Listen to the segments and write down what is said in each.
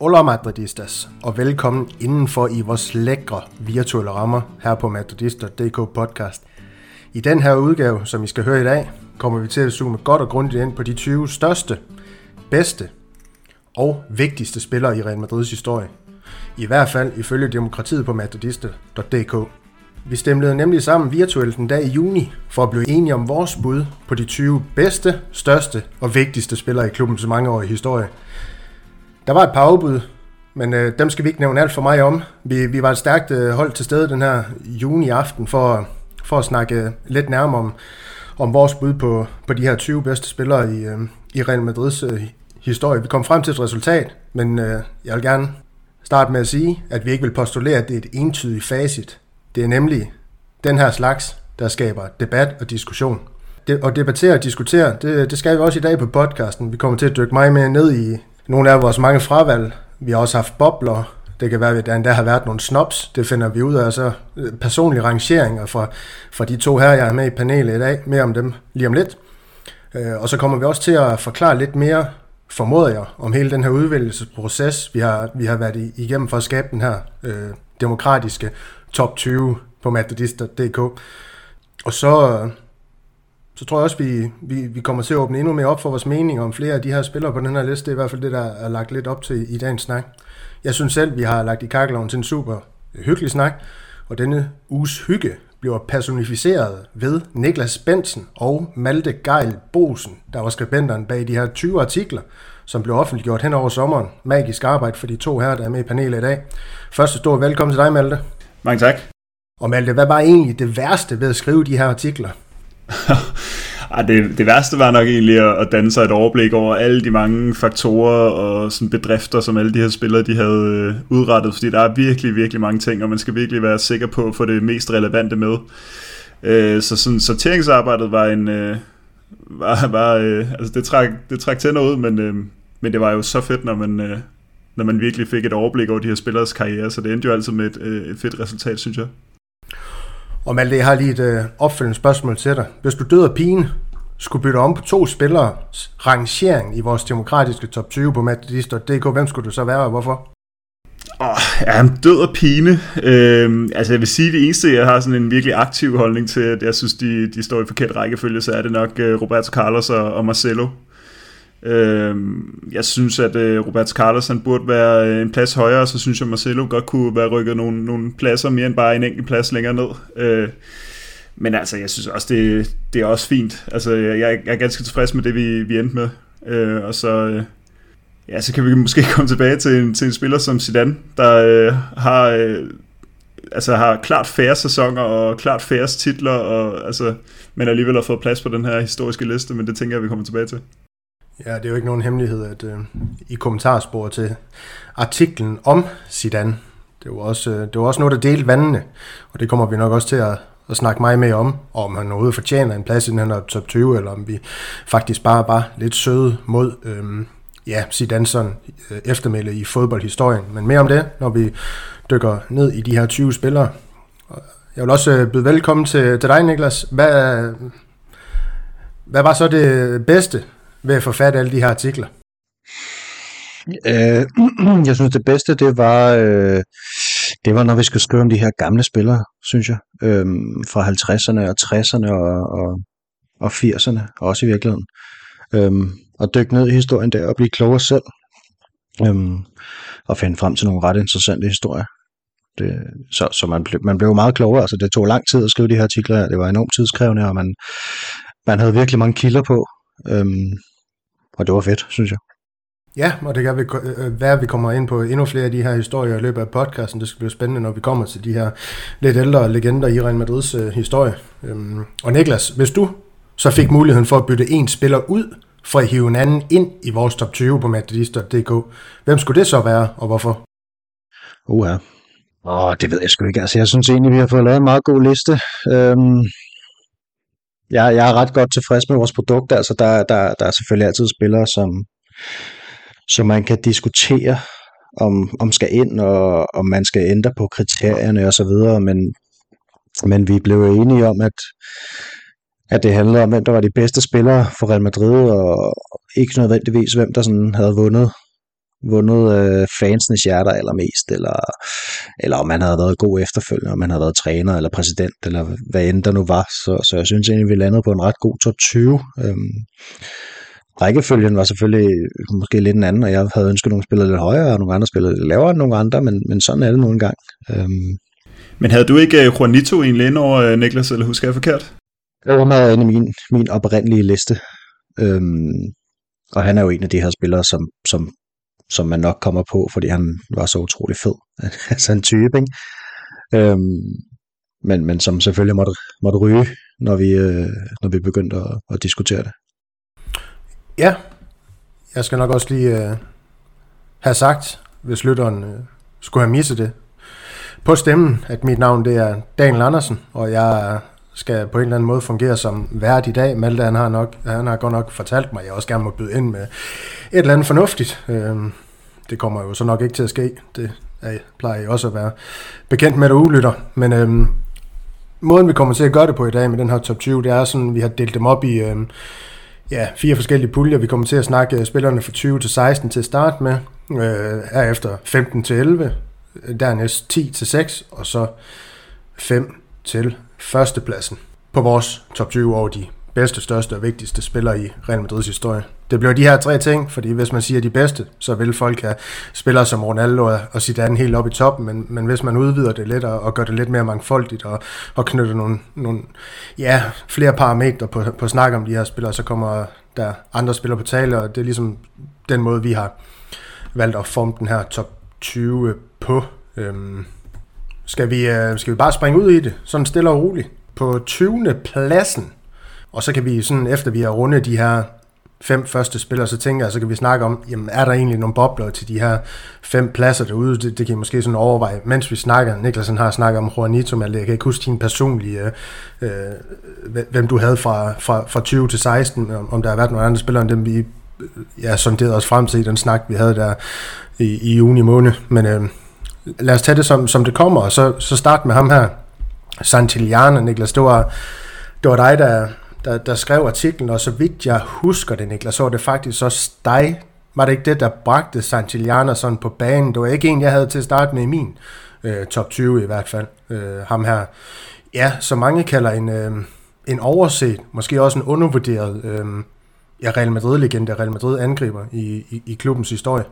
Hola Madridistas, og velkommen indenfor i vores lækre virtuelle rammer her på Madridista.dk podcast. I den her udgave, som I skal høre i dag, kommer vi til at zoome godt og grundigt ind på de 20 største, bedste og vigtigste spillere i Real Madrids historie. I hvert fald ifølge demokratiet på Madridista.dk. Vi stemlede nemlig sammen virtuelt den dag i juni for at blive enige om vores bud på de 20 bedste, største og vigtigste spillere i klubbens mangeårige historie – der var et par afbud, men øh, dem skal vi ikke nævne alt for meget om. Vi, vi var et stærkt øh, hold til stede den her juni aften for, for at snakke øh, lidt nærmere om, om vores bud på, på de her 20 bedste spillere i, øh, i Real Madrids øh, historie. Vi kom frem til et resultat, men øh, jeg vil gerne starte med at sige, at vi ikke vil postulere, at det er et entydigt facit. Det er nemlig den her slags, der skaber debat og diskussion. Det, og debattere og diskutere, det, det skal vi også i dag på podcasten. Vi kommer til at dykke meget mere ned i, nogle af vores mange fravalg. Vi har også haft bobler. Det kan være, at der endda har været nogle snobs. Det finder vi ud af. Så øh, personlige rangeringer fra, fra de to her, jeg er med i panelet i dag. Mere om dem lige om lidt. Øh, og så kommer vi også til at forklare lidt mere, formoder jeg, om hele den her udvælgelsesproces, vi har, vi har været igennem for at skabe den her øh, demokratiske top 20 på matadister.dk. Og så, så tror jeg også, vi, vi, vi kommer til at åbne endnu mere op for vores mening om flere af de her spillere på den her liste. Det er i hvert fald det, der er lagt lidt op til i dagens snak. Jeg synes selv, vi har lagt i kakkeloven til en super hyggelig snak, og denne uges hygge bliver personificeret ved Niklas Bensen og Malte Geil Bosen, der var skribenteren bag de her 20 artikler, som blev offentliggjort hen over sommeren. Magisk arbejde for de to her, der er med i panelet i dag. Først stor velkommen til dig, Malte. Mange tak. Og Malte, hvad var egentlig det værste ved at skrive de her artikler? Ej, det, det værste var nok egentlig at, at danne sig et overblik over alle de mange faktorer og sådan bedrifter, som alle de her spillere de havde øh, udrettet, fordi der er virkelig, virkelig mange ting, og man skal virkelig være sikker på at få det mest relevante med. Øh, så sådan, sorteringsarbejdet var en... Øh, var, var, øh, altså det trak, det trak tænder ud, men, øh, men det var jo så fedt, når man, øh, når man virkelig fik et overblik over de her spillers karriere, så det endte jo altid med et, øh, et fedt resultat, synes jeg. Og Malte, jeg har lige et øh, opfølgende spørgsmål til dig. Hvis du døde af pigen, skulle bytte om på to spillere rangering i vores demokratiske top 20 på matadist.dk, hvem skulle du så være, og hvorfor? Oh, ja, død og pine. Øhm, altså jeg vil sige, det eneste, jeg har sådan en virkelig aktiv holdning til, at jeg synes, de, de står i forkert rækkefølge, så er det nok uh, Roberto Carlos og, og Marcelo. Øh, jeg synes, at øh, Robert Carlos han burde være øh, en plads højere, og så synes jeg, Marcelo godt kunne være rykket nogle, nogle pladser mere end bare en enkelt plads længere ned. Øh, men altså, jeg synes også, det, det er også fint. Altså, jeg, jeg er ganske tilfreds med det, vi, vi endte med. Øh, og så, øh, ja, så kan vi måske komme tilbage til en, til en spiller som Zidane, der øh, har, øh, altså, har klart færre sæsoner og klart færre titler, og, altså, men alligevel har fået plads på den her historiske liste, men det tænker jeg, vi kommer tilbage til. Ja, det er jo ikke nogen hemmelighed, at øh, i kommentarsporet til artiklen om Zidane, det var, også, øh, det var også noget, der delte vandene, og det kommer vi nok også til at, at snakke meget mere om, om han overhovedet fortjener en plads i den her top 20, eller om vi faktisk bare bare lidt søde mod øh, ja, Zidane sådan øh, eftermælde i fodboldhistorien. Men mere om det, når vi dykker ned i de her 20 spillere. Jeg vil også øh, byde velkommen til, til dig, Niklas. Hvad, hvad var så det bedste ved at forfatte alle de her artikler? Øh, jeg synes, det bedste, det var, øh, det var, når vi skulle skrive om de her gamle spillere, synes jeg. Øh, fra 50'erne og 60'erne og, og, og 80'erne, også i virkeligheden. Øh, og dykke ned i historien der og blive klogere selv. Øh, og finde frem til nogle ret interessante historier. Det, så så man, ble, man blev meget klogere. Altså, det tog lang tid at skrive de her artikler. Det var enormt tidskrævende, og man, man havde virkelig mange kilder på. Øhm, og det var fedt, synes jeg. Ja, og det kan vi, øh, være, at vi kommer ind på endnu flere af de her historier i løbet af podcasten. Det skal blive spændende, når vi kommer til de her lidt ældre legender i Real Madrids øh, historie. Øhm, og Niklas, hvis du så fik muligheden for at bytte en spiller ud, for at hive en anden ind i vores top 20 på madridist.dk, hvem skulle det så være, og hvorfor? Uha. Åh, det ved jeg sgu ikke. Altså, jeg synes egentlig, vi har fået lavet en meget god liste. Øhm, jeg, jeg er ret godt tilfreds med vores produkt. Altså, der, der, der er selvfølgelig altid spillere, som, som man kan diskutere, om, om skal ind, og om man skal ændre på kriterierne og så videre, men men vi blev enige om, at, at det handlede om, hvem der var de bedste spillere for Real Madrid, og ikke nødvendigvis, hvem der sådan havde vundet vundet øh, fansenes hjerter allermest, eller, eller om man havde været god efterfølgende, om man havde været træner eller præsident, eller hvad end der nu var. Så, så jeg synes egentlig, vi landede på en ret god top 20. Øhm, rækkefølgen var selvfølgelig måske lidt en anden, og jeg havde ønsket nogle spillere lidt højere, og nogle andre spillere lidt lavere end nogle andre, men, men sådan er det nu engang. Øhm. Men havde du ikke uh, Juanito egentlig ind over uh, Niklas, eller husker jeg forkert? Det var med i min, min oprindelige liste. Øhm, og han er jo en af de her spillere, som, som som man nok kommer på, fordi han var så utrolig fed. altså en type, ikke? Øhm, men, men som selvfølgelig måtte, måtte ryge, når vi, øh, når vi begyndte at, at diskutere det. Ja, jeg skal nok også lige øh, have sagt, hvis lytteren øh, skulle have misset det, på stemmen, at mit navn det er Daniel Andersen, og jeg skal på en eller anden måde fungere som vært i dag. Malte, han har, nok, han har godt nok fortalt mig, at jeg også gerne må byde ind med et eller andet fornuftigt. Øh, det kommer jo så nok ikke til at ske. Det er, plejer jeg også at være bekendt med, der ulytter. Men øh, måden, vi kommer til at gøre det på i dag med den her top 20, det er sådan, vi har delt dem op i Øh, ja, fire forskellige puljer. Vi kommer til at snakke øh, spillerne fra 20 til 16 til at starte med. Øh, herefter 15 til 11. Dernæst 10 til 6. Og så 5 til førstepladsen på vores top 20 over de bedste, største og vigtigste spillere i Real Madrids historie. Det bliver de her tre ting, fordi hvis man siger de bedste, så vil folk have spillere som Ronaldo og Zidane helt op i toppen, men, men hvis man udvider det lidt og, og gør det lidt mere mangfoldigt og, og knytter nogle, nogle ja, flere parametre på, på snak om de her spillere, så kommer der andre spillere på tale, og det er ligesom den måde, vi har valgt at forme den her top 20 på. Øhm, skal vi, øh, skal vi bare springe ud i det, sådan stille og roligt. På 20. pladsen, og så kan vi sådan, efter vi har rundet de her fem første spillere, så tænker jeg, så kan vi snakke om, jamen er der egentlig nogle bobler til de her fem pladser derude? Det, det kan I måske sådan overveje, mens vi snakker. Niklas har snakket om Juanito, men jeg kan ikke huske din personlige, øh, øh hvem du havde fra, fra, fra 20 til 16, om der har været nogle andre spillere end dem, vi øh, ja, sonderede os frem til i den snak, vi havde der i, i juni måned. Men øh, lad os tage det som, som det kommer, og så, så start med ham her, Santillana, Niklas. Det var, det var dig, der, der, der skrev artiklen, og så vidt jeg husker det, Niklas, så var det faktisk også dig, var det ikke det, der bragte Santillana sådan på banen? Det var ikke en, jeg havde til at starte med i min øh, top 20 i hvert fald. Øh, ham her. Ja, så mange kalder en, øh, en overset, måske også en undervurderet øh, ja, Real Madrid-legende, Real Madrid-angriber i, i, i klubbens historie.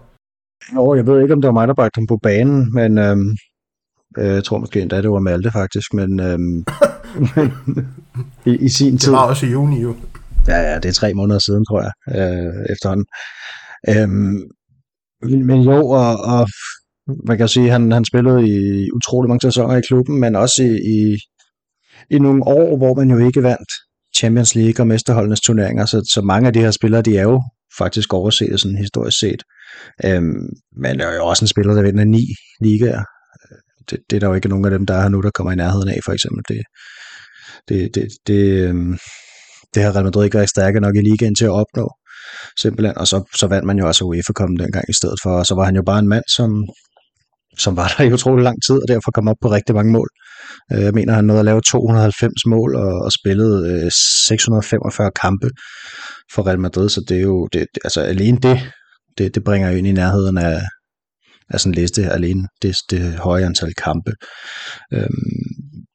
Nå, jeg ved ikke, om det var mig, der bragte ham på banen, men øhm, øh, jeg tror måske endda, det var Malte faktisk, men øhm, i, i sin tid... Det var også i juni jo. Ja, ja, det er tre måneder siden, tror jeg, øh, efterhånden. Øhm, men jo, og, og man kan sige, han, han spillede i utrolig mange sæsoner i klubben, men også i, i, i nogle år, hvor man jo ikke vandt Champions League og mesterholdenes turneringer, så, så mange af de her spillere, de er jo faktisk overset sådan historisk set. Øhm, men der er jo også en spiller, der vinder ni ligaer. Øh, det, det er der jo ikke nogen af dem, der er nu, der kommer i nærheden af, for eksempel. Det, det, det, det, øhm, det har Real Madrid ikke været stærke nok i ligaen til at opnå. Simpelthen. Og så, så vandt man jo også UEFA kommet dengang i stedet for, og så var han jo bare en mand, som, som var der i utrolig lang tid, og derfor kom op på rigtig mange mål. Jeg mener, han nåede at lave 290 mål og, og spillede øh, 645 kampe for Real Madrid, så det er jo, det, altså alene det, det, det bringer jo ind i nærheden af, af sådan en liste alene, det, det høje antal kampe. Øhm,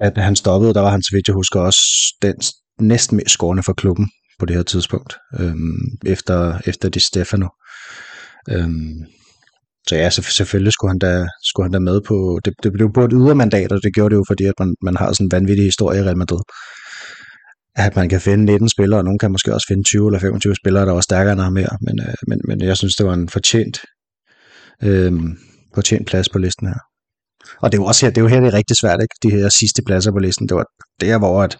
at han stoppede, der var han, så vidt jeg husker, også den næsten mest scorende for klubben på det her tidspunkt, øhm, efter, efter Di Stefano. Øhm, så ja, selvfølgelig skulle han da, skulle han da med på, det, det blev på et ydermandat, og det gjorde det jo, fordi at man, man har sådan en vanvittig historie i Real Madrid. At man kan finde 19 spillere, og nogen kan måske også finde 20 eller 25 spillere, der var stærkere end ham her. men, øh, men, men jeg synes, det var en fortjent, øh, fortjent plads på listen her. Og det er jo også her, det er jo her, det er rigtig svært, ikke? De her sidste pladser på listen, det var der, hvor at,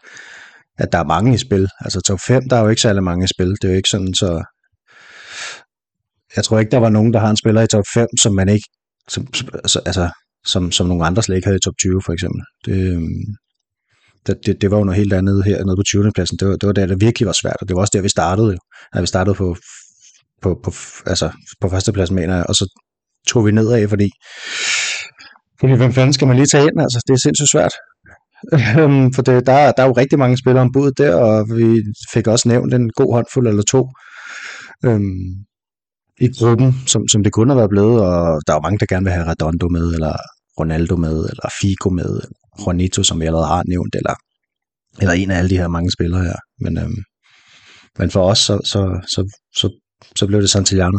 at der er mange i spil. Altså top 5, der er jo ikke særlig mange i spil. Det er jo ikke sådan, så jeg tror ikke, der var nogen, der har en spiller i top 5, som man ikke, som, altså, altså som, som nogle andre slet ikke havde i top 20, for eksempel. Det, øh, det, det, det var jo noget helt andet her nede på 20. pladsen. Det var, det var der, der virkelig var svært, og det var også der, vi startede jo. Ja, vi startede på, på, på, altså, på førstepladsen, mener jeg, og så tog vi nedad, fordi, fordi hvem fanden skal man lige tage ind? Altså, det er sindssygt svært. Øhm, for det, der, der er jo rigtig mange spillere ombud der, og vi fik også nævnt en god håndfuld eller to øhm, i gruppen, som, som det kunne have været blevet, og der er jo mange, der gerne vil have Redondo med, eller Ronaldo med, eller Figo med, eller Juanito, som vi allerede har nævnt, eller, eller en af alle de her mange spillere her. Men, øhm, men for os, så, så, så, så, så blev det Santillana.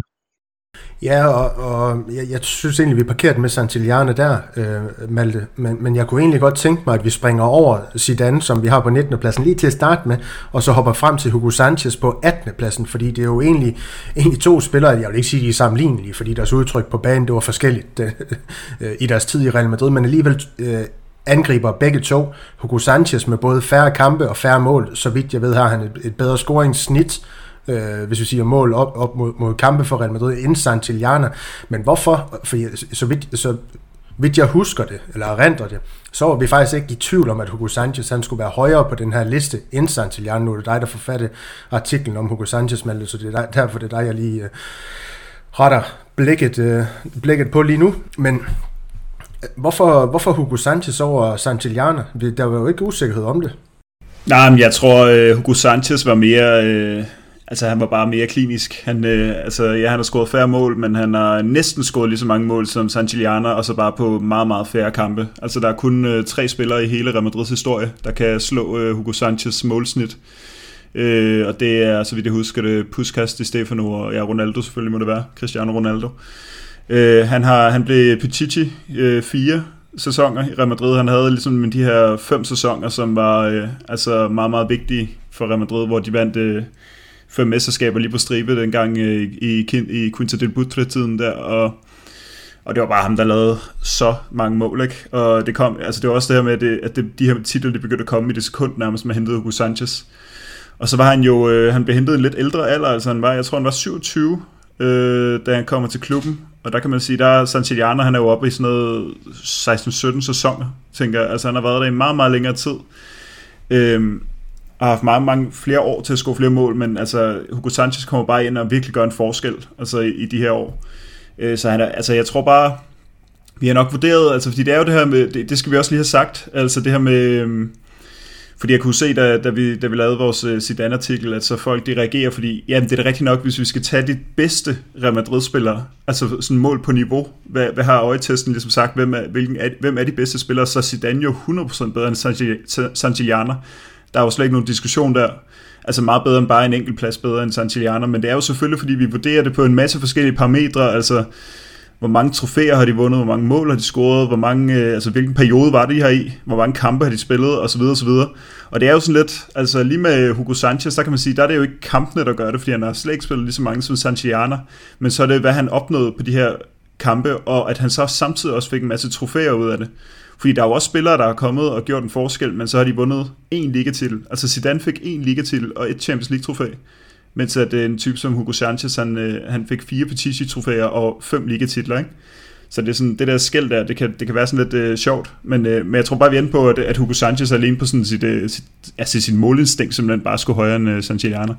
Ja, og, og jeg, jeg synes egentlig, vi parkerede med Santillana der, øh, Malte. Men, men jeg kunne egentlig godt tænke mig, at vi springer over Zidane, som vi har på 19. pladsen, lige til at starte med, og så hopper frem til Hugo Sanchez på 18. pladsen, fordi det er jo egentlig, egentlig to spillere, jeg vil ikke sige, de er sammenlignelige, fordi deres udtryk på banen, det var forskelligt øh, øh i deres tid i Real Madrid, men alligevel øh, angriber begge to. Hugo Sanchez med både færre kampe og færre mål, så vidt jeg ved, har han et, et bedre scoringssnit, øh, hvis vi siger mål op, op mod, mod kampe for Real Madrid end Santillana. Men hvorfor? For så vidt, så vidt jeg husker det, eller erindrer det, så var vi faktisk ikke i tvivl om, at Hugo Sanchez han skulle være højere på den her liste end Santillana. Nu er det dig, der forfatte artiklen om Hugo Sanchez, Malte, så det er derfor det er dig, jeg lige øh, retter blikket, øh, blikket på lige nu. Men hvorfor, hvorfor Hugo Sanchez over Santillana? Der var jo ikke usikkerhed om det. Nej, men jeg tror, øh, Hugo Sanchez var mere... Øh, Altså han var bare mere klinisk. Han, øh, altså, ja, han har scoret færre mål, men han har næsten scoret lige så mange mål som Santillana, og så bare på meget, meget færre kampe. Altså der er kun øh, tre spillere i hele Real Madrids historie, der kan slå øh, Hugo Sanchez målsnit. Øh, og det er, så vidt jeg husker det, Puskas, Di Stefano og ja, Ronaldo selvfølgelig må det være, Cristiano Ronaldo. Øh, Øh, han, har, han blev Pichichi øh, fire sæsoner i Real Madrid. Han havde ligesom de her fem sæsoner, som var øh, altså meget, meget vigtige for Real Madrid, hvor de vandt øh, fem mesterskaber lige på stribe dengang øh, i, i Quinta del Butre-tiden der, og, og det var bare ham, der lavede så mange mål, ikke? Og det kom, altså det var også det her med, at, det, at det, de her titler, de begyndte at komme i det sekund nærmest, man hentede Hugo Sanchez. Og så var han jo, øh, han blev hentet i en lidt ældre alder, altså han var, jeg tror han var 27, øh, da han kommer til klubben, og der kan man sige, der er Santillana, han er jo oppe i sådan noget 16-17 sæsoner, tænker jeg. Altså han har været der i meget, meget længere tid. Øh, har haft mange, mange flere år til at score flere mål, men altså Hugo Sanchez kommer bare ind og virkelig gør en forskel altså, i, i de her år. Øh, så han er, altså, jeg tror bare, vi har nok vurderet, altså fordi det er jo det her med, det, det skal vi også lige have sagt, altså det her med, øhm, fordi jeg kunne se, da, da, vi, da vi lavede vores uh, Zidane-artikel, at så folk de reagerer, fordi jamen, det er da rigtigt nok, hvis vi skal tage de bedste Real Madrid-spillere, altså sådan mål på niveau, hvad, hvad har øjetesten ligesom sagt, hvem er, hvilken er, hvem er de bedste spillere, så Zidane jo 100% bedre end Santillana. Der er jo slet ikke nogen diskussion der. Altså meget bedre end bare en enkelt plads bedre end Santillana, men det er jo selvfølgelig, fordi vi vurderer det på en masse forskellige parametre, altså hvor mange trofæer har de vundet, hvor mange mål har de scoret, hvor mange, øh, altså hvilken periode var det de her i, hvor mange kampe har de spillet, og så videre, og så videre. Og det er jo sådan lidt, altså lige med Hugo Sanchez, der kan man sige, der er det jo ikke kampene, der gør det, fordi han har slet ikke spillet lige så mange som Santillana, men så er det, hvad han opnåede på de her kampe, og at han så samtidig også fik en masse trofæer ud af det. Fordi der er jo også spillere, der er kommet og gjort en forskel, men så har de vundet én ligatitel. Altså Zidane fik én ligatitel og et Champions League trofæ. Mens at en type som Hugo Sanchez, han, øh, han fik fire Pichichi-trofæer og fem ligatitler, ikke? Så det, er sådan, det der skæld der, det kan, det kan være sådan lidt øh, sjovt. Men, øh, men jeg tror bare, vi er på, at, at Hugo Sanchez er alene på sådan sit, øh, sit, altså sin målinstinkt, som den bare skulle højere end øh, Sanchiliana.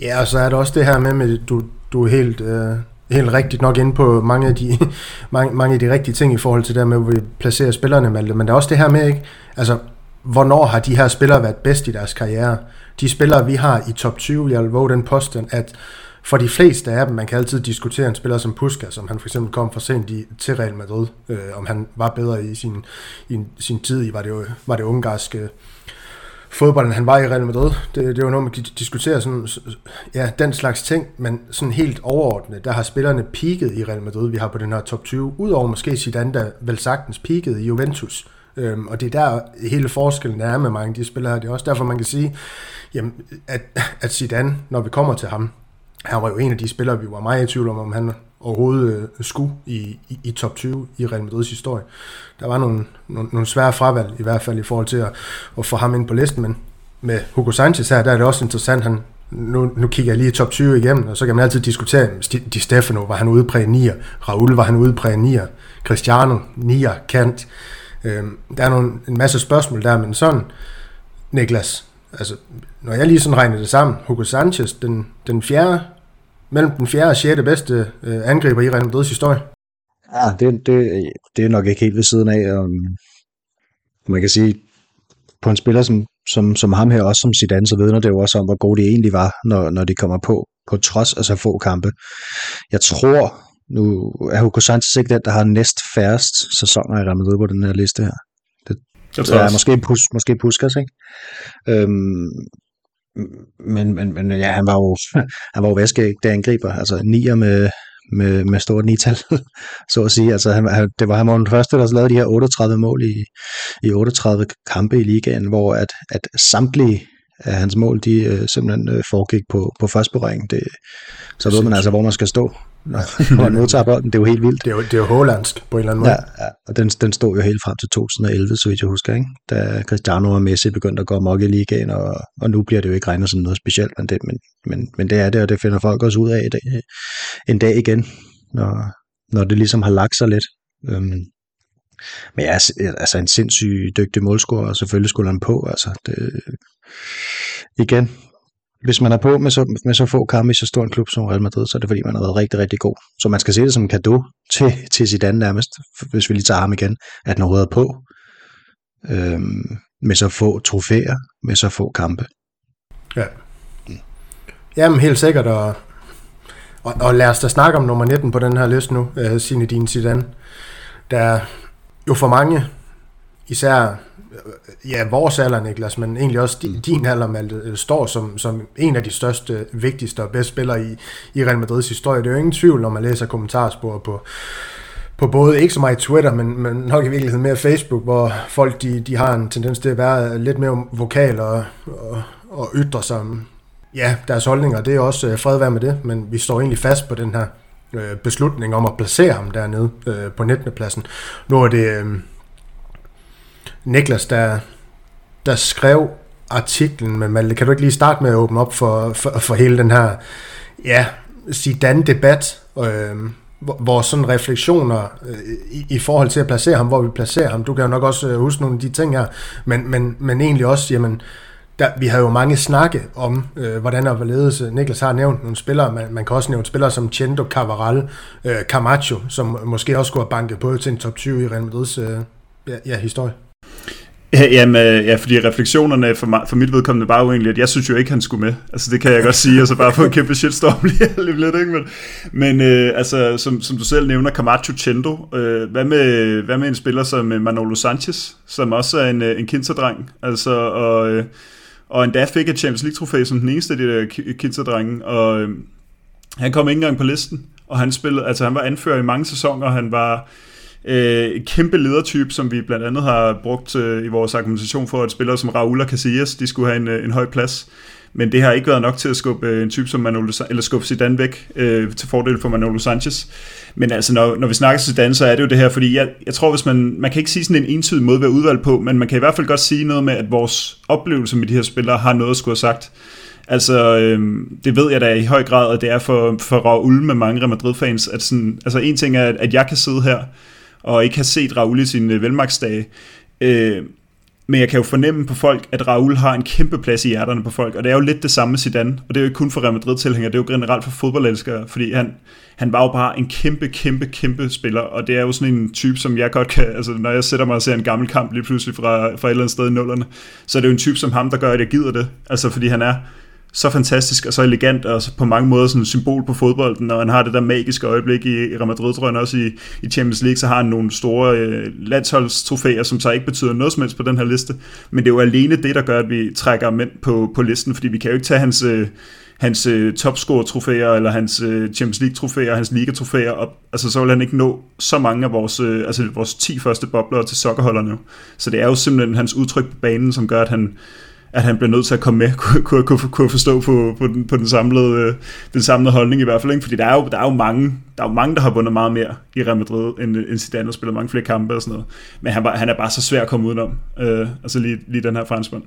Ja, og så er der også det her med, at du, du er helt, øh, helt rigtigt nok inde på mange af, de, mange, mange af de rigtige ting i forhold til det med, hvor vi placerer spillerne, Malte. Men der er også det her med, ikke? Altså, hvornår har de her spillere været bedst i deres karriere? De spillere, vi har i top 20, jeg vil våge den posten, at for de fleste af dem, man kan altid diskutere en spiller som Puskas, som han for eksempel kom for sent i, til Real Madrid, øh, om han var bedre i sin, i sin tid i, var det, var det ungarske øh, fodbolden, han var i Real Madrid. Det, det var noget, man kan diskutere sådan, ja, den slags ting, men sådan helt overordnet, der har spillerne peaked i Real Madrid, vi har på den her top 20, udover måske Zidane, der vel sagtens peaked i Juventus. Øhm, og det er der hele forskellen er med mange af de spillere. Det er også derfor, man kan sige, jamen, at, at Zidane, når vi kommer til ham, han var jo en af de spillere, vi var meget i tvivl om, om han overhovedet øh, skulle i, i, i top 20 i Real Madrids historie. Der var nogle, nogle, nogle svære fravalg, i hvert fald i forhold til at, at få ham ind på listen, men med Hugo Sanchez her, der er det også interessant, han, nu, nu kigger jeg lige top 20 igennem, og så kan man altid diskutere, Di Stefano, var han udpræget 9'er, Raul var han udpræget præge 9'er, Cristiano 9'er, Kant. Øh, der er nogle, en masse spørgsmål der, men sådan, Niklas, altså, når jeg lige sådan regner det sammen, Hugo Sanchez, den, den fjerde mellem den fjerde og sjette bedste øh, angriber i Real Madrids historie. Ja, det, det, det er nok ikke helt ved siden af. Um, man kan sige, på en spiller som, som, som ham her, også som Zidane, så vidner det jo også om, hvor gode de egentlig var, når, når de kommer på, på trods af så få kampe. Jeg tror, nu er Hugo Sanchez ikke den, der har næst færrest sæsoner i Real Madrid på den her liste her. Det, det tror jeg er måske, pus, måske Puskas, ikke? Øhm, men, men, men ja, han var jo, han var jo væske, der angriber, altså nier med, med, med stort nital, så at sige. Altså, han, det var han var den første, der lavede de her 38 mål i, i 38 kampe i ligaen, hvor at, at samtlige af hans mål, de øh, simpelthen øh, foregik på, på første berøring. Det, så ved man altså, hvor man skal stå, når man modtager bolden. Det er jo helt vildt. Det er jo, det er jo hollandsk på en eller anden måde. Ja, ja og den, den stod jo helt frem til 2011, så vidt jeg husker, ikke? da Cristiano og Messi begyndte at gå amok i ligaen, og, og nu bliver det jo ikke regnet som noget specielt, men det, men, men, men det er det, og det finder folk også ud af dag, en dag igen, når, når det ligesom har lagt sig lidt. Øhm, men ja, altså en sindssygt dygtig målscorer, og selvfølgelig skulle han på. Altså, det, igen, hvis man er på med så, med så få kampe i så stor en klub som Real Madrid, så er det fordi, man har været rigtig, rigtig god. Så man skal se det som en gave til, til Zidane nærmest, hvis vi lige tager ham igen, at han er på øhm, med så få trofæer, med så få kampe. Ja. Jamen helt sikkert, og, og, og lad os da snakke om nummer 19 på den her liste nu, øh, Zinedine Zidane. Der jo for mange, især ja, vores alder, Niklas, men egentlig også din, din alder, Malte, øh, står som, som en af de største, vigtigste og bedste spillere i, i Real Madrids historie. Det er jo ingen tvivl, når man læser kommentarspor på, på både, ikke så meget Twitter, men, men nok i virkeligheden mere Facebook, hvor folk de, de har en tendens til at være lidt mere vokal og, og, og ytre sig ja, deres holdninger. Det er også øh, fred være med det, men vi står egentlig fast på den her øh, beslutning om at placere ham dernede øh, på 19. pladsen. Nu er det... Øh, Niklas, der, der skrev artiklen med Malte. Kan du ikke lige starte med at åbne op for, for, for hele den her ja, Zidane-debat, øh, vores sådan refleksioner øh, i, i forhold til at placere ham, hvor vi placerer ham. Du kan jo nok også øh, huske nogle af de ting her, men, men, men egentlig også, jamen, der, vi har jo mange snakke om, øh, hvordan og hvorledes øh, Niklas har nævnt nogle spillere. Man, man kan også nævne spillere som Chendo, Cavaral, øh, Camacho, som måske også skulle have banket på til en top 20 i Real Madrids øh, ja, ja, historie. Ja, jamen, øh, ja, fordi refleksionerne for, mig, for mit vedkommende var jo egentlig, at jeg synes jo ikke, han skulle med. Altså, det kan jeg godt sige, og så bare få en kæmpe shitstorm lige lidt, ikke? Men, men øh, altså, som, som du selv nævner, Camacho Chendo, øh, hvad, med, hvad med en spiller som øh, Manolo Sanchez, som også er en, øh, en kinderdreng, altså, og, øh, og endda fik et Champions League-trofæ som den eneste af de der kinderdrenge, og øh, han kom ikke engang på listen, og han spillede, altså han var anfører i mange sæsoner, han var øh, kæmpe ledertype, som vi blandt andet har brugt øh, i vores argumentation for, at spillere som Raul og Casillas, de skulle have en, øh, en høj plads. Men det har ikke været nok til at skubbe øh, en type som Manolo, eller skubbe Zidane væk øh, til fordel for Manolo Sanchez. Men altså, når, når vi snakker Zidane, så er det jo det her, fordi jeg, jeg tror, hvis man, man kan ikke sige sådan en entydig måde at udvalg på, men man kan i hvert fald godt sige noget med, at vores oplevelse med de her spillere har noget at skulle have sagt. Altså, øh, det ved jeg da i høj grad, at det er for, for Raul med mange Real Madrid-fans, at sådan, altså en ting er, at jeg kan sidde her og ikke har set Raul i sine øh, velmagsdage. Øh, men jeg kan jo fornemme på folk, at Raul har en kæmpe plads i hjerterne på folk, og det er jo lidt det samme med Zidane, og det er jo ikke kun for Real Madrid-tilhængere, det er jo generelt for fodboldelskere, fordi han, han var jo bare en kæmpe, kæmpe, kæmpe spiller, og det er jo sådan en type, som jeg godt kan, altså når jeg sætter mig og ser en gammel kamp lige pludselig fra, fra et eller andet sted i nullerne, så er det jo en type som ham, der gør, at jeg gider det, altså fordi han er så fantastisk og så elegant og på mange måder sådan et symbol på fodbolden, og han har det der magiske øjeblik i, i Real Madrid, tror jeg også i, i Champions League, så har han nogle store øh, landsholdstrofæer, som så ikke betyder noget som helst på den her liste, men det er jo alene det, der gør, at vi trækker mænd på, på listen, fordi vi kan jo ikke tage hans, øh, hans øh, topscore-trofæer, eller hans øh, Champions League-trofæer, hans Liga-trofæer op. Altså, så vil han ikke nå så mange af vores, øh, altså, vores 10 første bobler til sokkerholderne. Så det er jo simpelthen hans udtryk på banen, som gør, at han, at han bliver nødt til at komme med, kunne, kunne, kunne, kunne forstå på, på, den, på den, samlede, øh, den samlede holdning i hvert fald. Ikke? Fordi der er, jo, der, er jo mange, der er jo mange, der har vundet meget mere i Real Madrid, end, end Zidane, og spiller mange flere kampe og sådan noget. Men han, han er bare så svær at komme udenom, øh, altså lige, lige den her franskmand.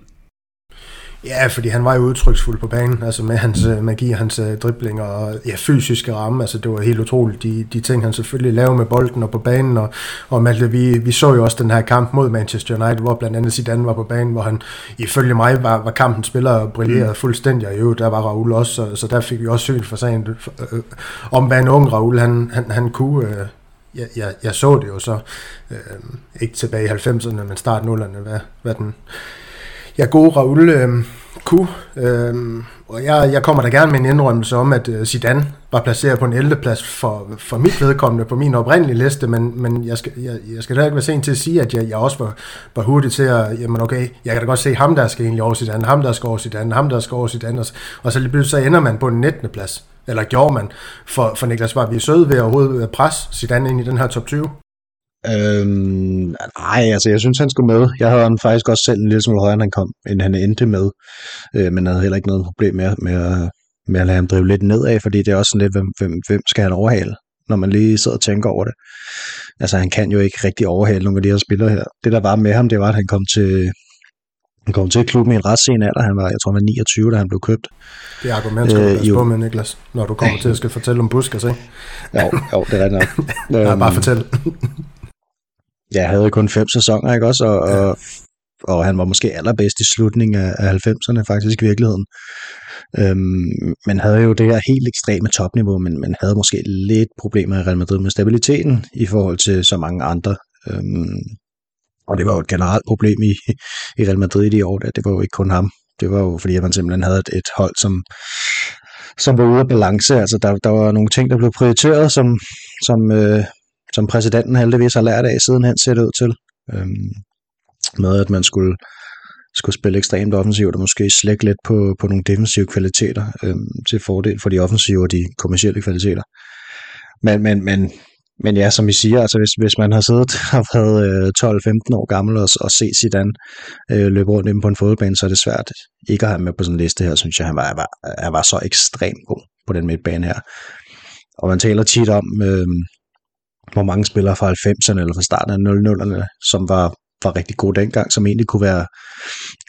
Ja, fordi han var jo udtryksfuld på banen, altså med hans øh, magi, hans øh, driblinger og ja, fysiske ramme, altså det var helt utroligt, de, de ting han selvfølgelig lavede med bolden og på banen, og, og Malte, vi, vi så jo også den her kamp mod Manchester United, hvor blandt andet Zidane var på banen, hvor han ifølge mig var, var kampen spiller og brillerede mm. fuldstændig, og jo, der var Raul også, så, så der fik vi også syn for sagen. Øh, om, hvad en ung Raul han, han, han kunne, øh, jeg, jeg, jeg så det jo så, øh, ikke tilbage i 90'erne, men start 0'erne, hvad, hvad den Ja, god Raul øh, Ku. Øh, og jeg, jeg kommer da gerne med en indrømmelse om, at øh, Zidane var placeret på en 11. plads for, for mit vedkommende på min oprindelige liste, men, men jeg, skal, jeg, jeg skal da ikke være sent til at sige, at jeg, jeg også var, var hurtig til at, jamen okay, jeg kan da godt se ham, der skal egentlig over Zidane, ham, der skal over Zidane, ham, der skal over Zidane, og, og så lige pludselig så ender man på den 19. plads, eller gjorde man, for, for Niklas, var vi søde ved at overhovedet presse Zidane ind i den her top 20? Øhm, nej, altså jeg synes, han skulle med. Jeg havde han faktisk også selv en lille smule højere, end han kom, end han endte med. Øh, men havde heller ikke noget problem med, med, at, med at lade ham drive lidt nedad, fordi det er også sådan lidt, hvem, hvem, hvem skal han overhale, når man lige sidder og tænker over det. Altså han kan jo ikke rigtig overhale nogle af de her spillere her. Det der var med ham, det var, at han kom til, han kom til klubben i en ret sen alder. Han var, jeg tror, han var 29, da han blev købt. Det er argument, skal øh, du på med, Niklas, når du kommer til at skal fortælle om Buskas, ikke? jo, jo, det er rigtigt nok. Nej, bare fortæl ja, havde kun fem sæsoner, ikke også? Og, ja. og, og han var måske allerbedst i slutningen af, af 90'erne faktisk i virkeligheden. Øhm, men havde jo det her helt ekstreme topniveau, men man havde måske lidt problemer i Real Madrid med stabiliteten i forhold til så mange andre. Øhm, og det var jo et generelt problem i, i Real Madrid i de år, der. det var jo ikke kun ham. Det var jo fordi, at man simpelthen havde et, et hold, som, som var ude af balance. Altså, der, der var nogle ting, der blev prioriteret, som, som, øh, som præsidenten heldigvis har lært af sidenhen, ser det ud til. Øhm, med at man skulle, skulle spille ekstremt offensivt og måske slække lidt på, på nogle defensive kvaliteter øhm, til fordel for de offensive og de kommercielle kvaliteter. Men, men, men, men ja, som I siger, altså hvis, hvis man har siddet og været øh, 12-15 år gammel og, og set Zidane øh, løbe rundt inde på en fodboldbane, så er det svært ikke at have med på sådan en liste her, synes jeg, han var, var, han var så ekstremt god på den midtbane her. Og man taler tit om, øh, hvor mange spillere fra 90'erne eller fra starten af 00'erne, som var, var rigtig gode dengang, som egentlig kunne være,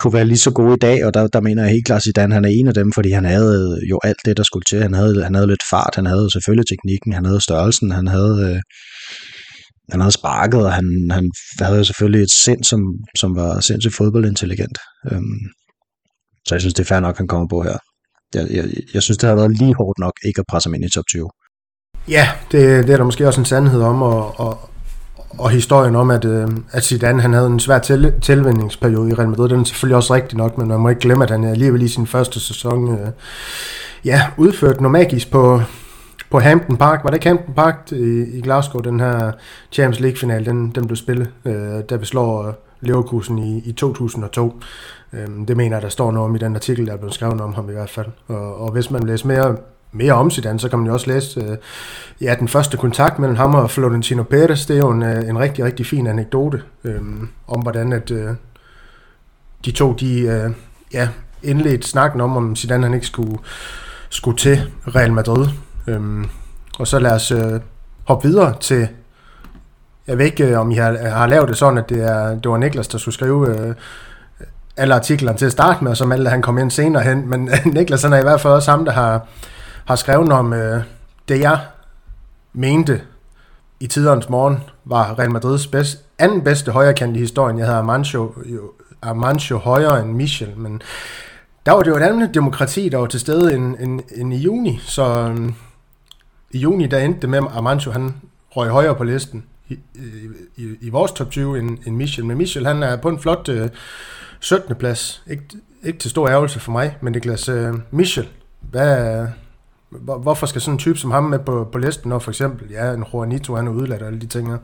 kunne være lige så gode i dag, og der, der mener jeg helt klart, at han er en af dem, fordi han havde jo alt det, der skulle til. Han havde, han havde lidt fart, han havde selvfølgelig teknikken, han havde størrelsen, han havde, øh, han havde sparket, og han, han havde selvfølgelig et sind, som, som var sindssygt fodboldintelligent. Øhm, så jeg synes, det er fair nok, han kommer på her. Jeg, jeg, jeg synes, det har været lige hårdt nok ikke at presse ham ind i top 20. Ja, det, det er der måske også en sandhed om, og, og, og historien om, at, øh, at Zidane han havde en svær til, tilvændingsperiode i Real Madrid, den er selvfølgelig også rigtig nok, men man må ikke glemme, at han alligevel i sin første sæson øh, ja, udførte noget magisk på, på Hampton Park. Var det ikke Hampton Park øh, i, i Glasgow, den her Champions League-final, den, den blev spillet, øh, da vi slår øh, Leverkusen i, i 2002. Øh, det mener jeg, der står noget om i den artikel, der er blevet skrevet om ham i hvert fald. Og, og hvis man læser mere mere om Zidane, så kan man jo også læse øh, ja, den første kontakt mellem ham og Florentino Perez. Det er jo en, øh, en rigtig, rigtig fin anekdote øh, om, hvordan at, øh, de to de, øh, ja, indledte snakken om, om Zidane han ikke skulle, skulle til Real Madrid. Øh, og så lad os øh, hoppe videre til jeg ved ikke, øh, om I har, har lavet det sådan, at det, er, det var Niklas, der skulle skrive øh, alle artiklerne til at starte med, og så alle han kom ind senere hen. Men Niklas han er i hvert fald også ham, der har, har skrevet om øh, det, jeg mente i tidernes morgen, var Real Madrids bedst, anden bedste højrekant i historien. Jeg hedder Amancio, jo, Amancio højere end Michel, men der var det jo et andet demokrati, der var til stede end, end, end i juni, så øh, i juni der endte det med, at Amancio han røg højere på listen i, i, i vores top 20 end, end Michel. Men Michel han er på en flot øh, 17. plads. Ikke, ikke til stor ærgelse for mig, men det glas øh, Michel. Hvad, Hvorfor skal sådan en type som ham med på, på listen, når for eksempel, ja, en Juanito, han er udladt og alle de ting her?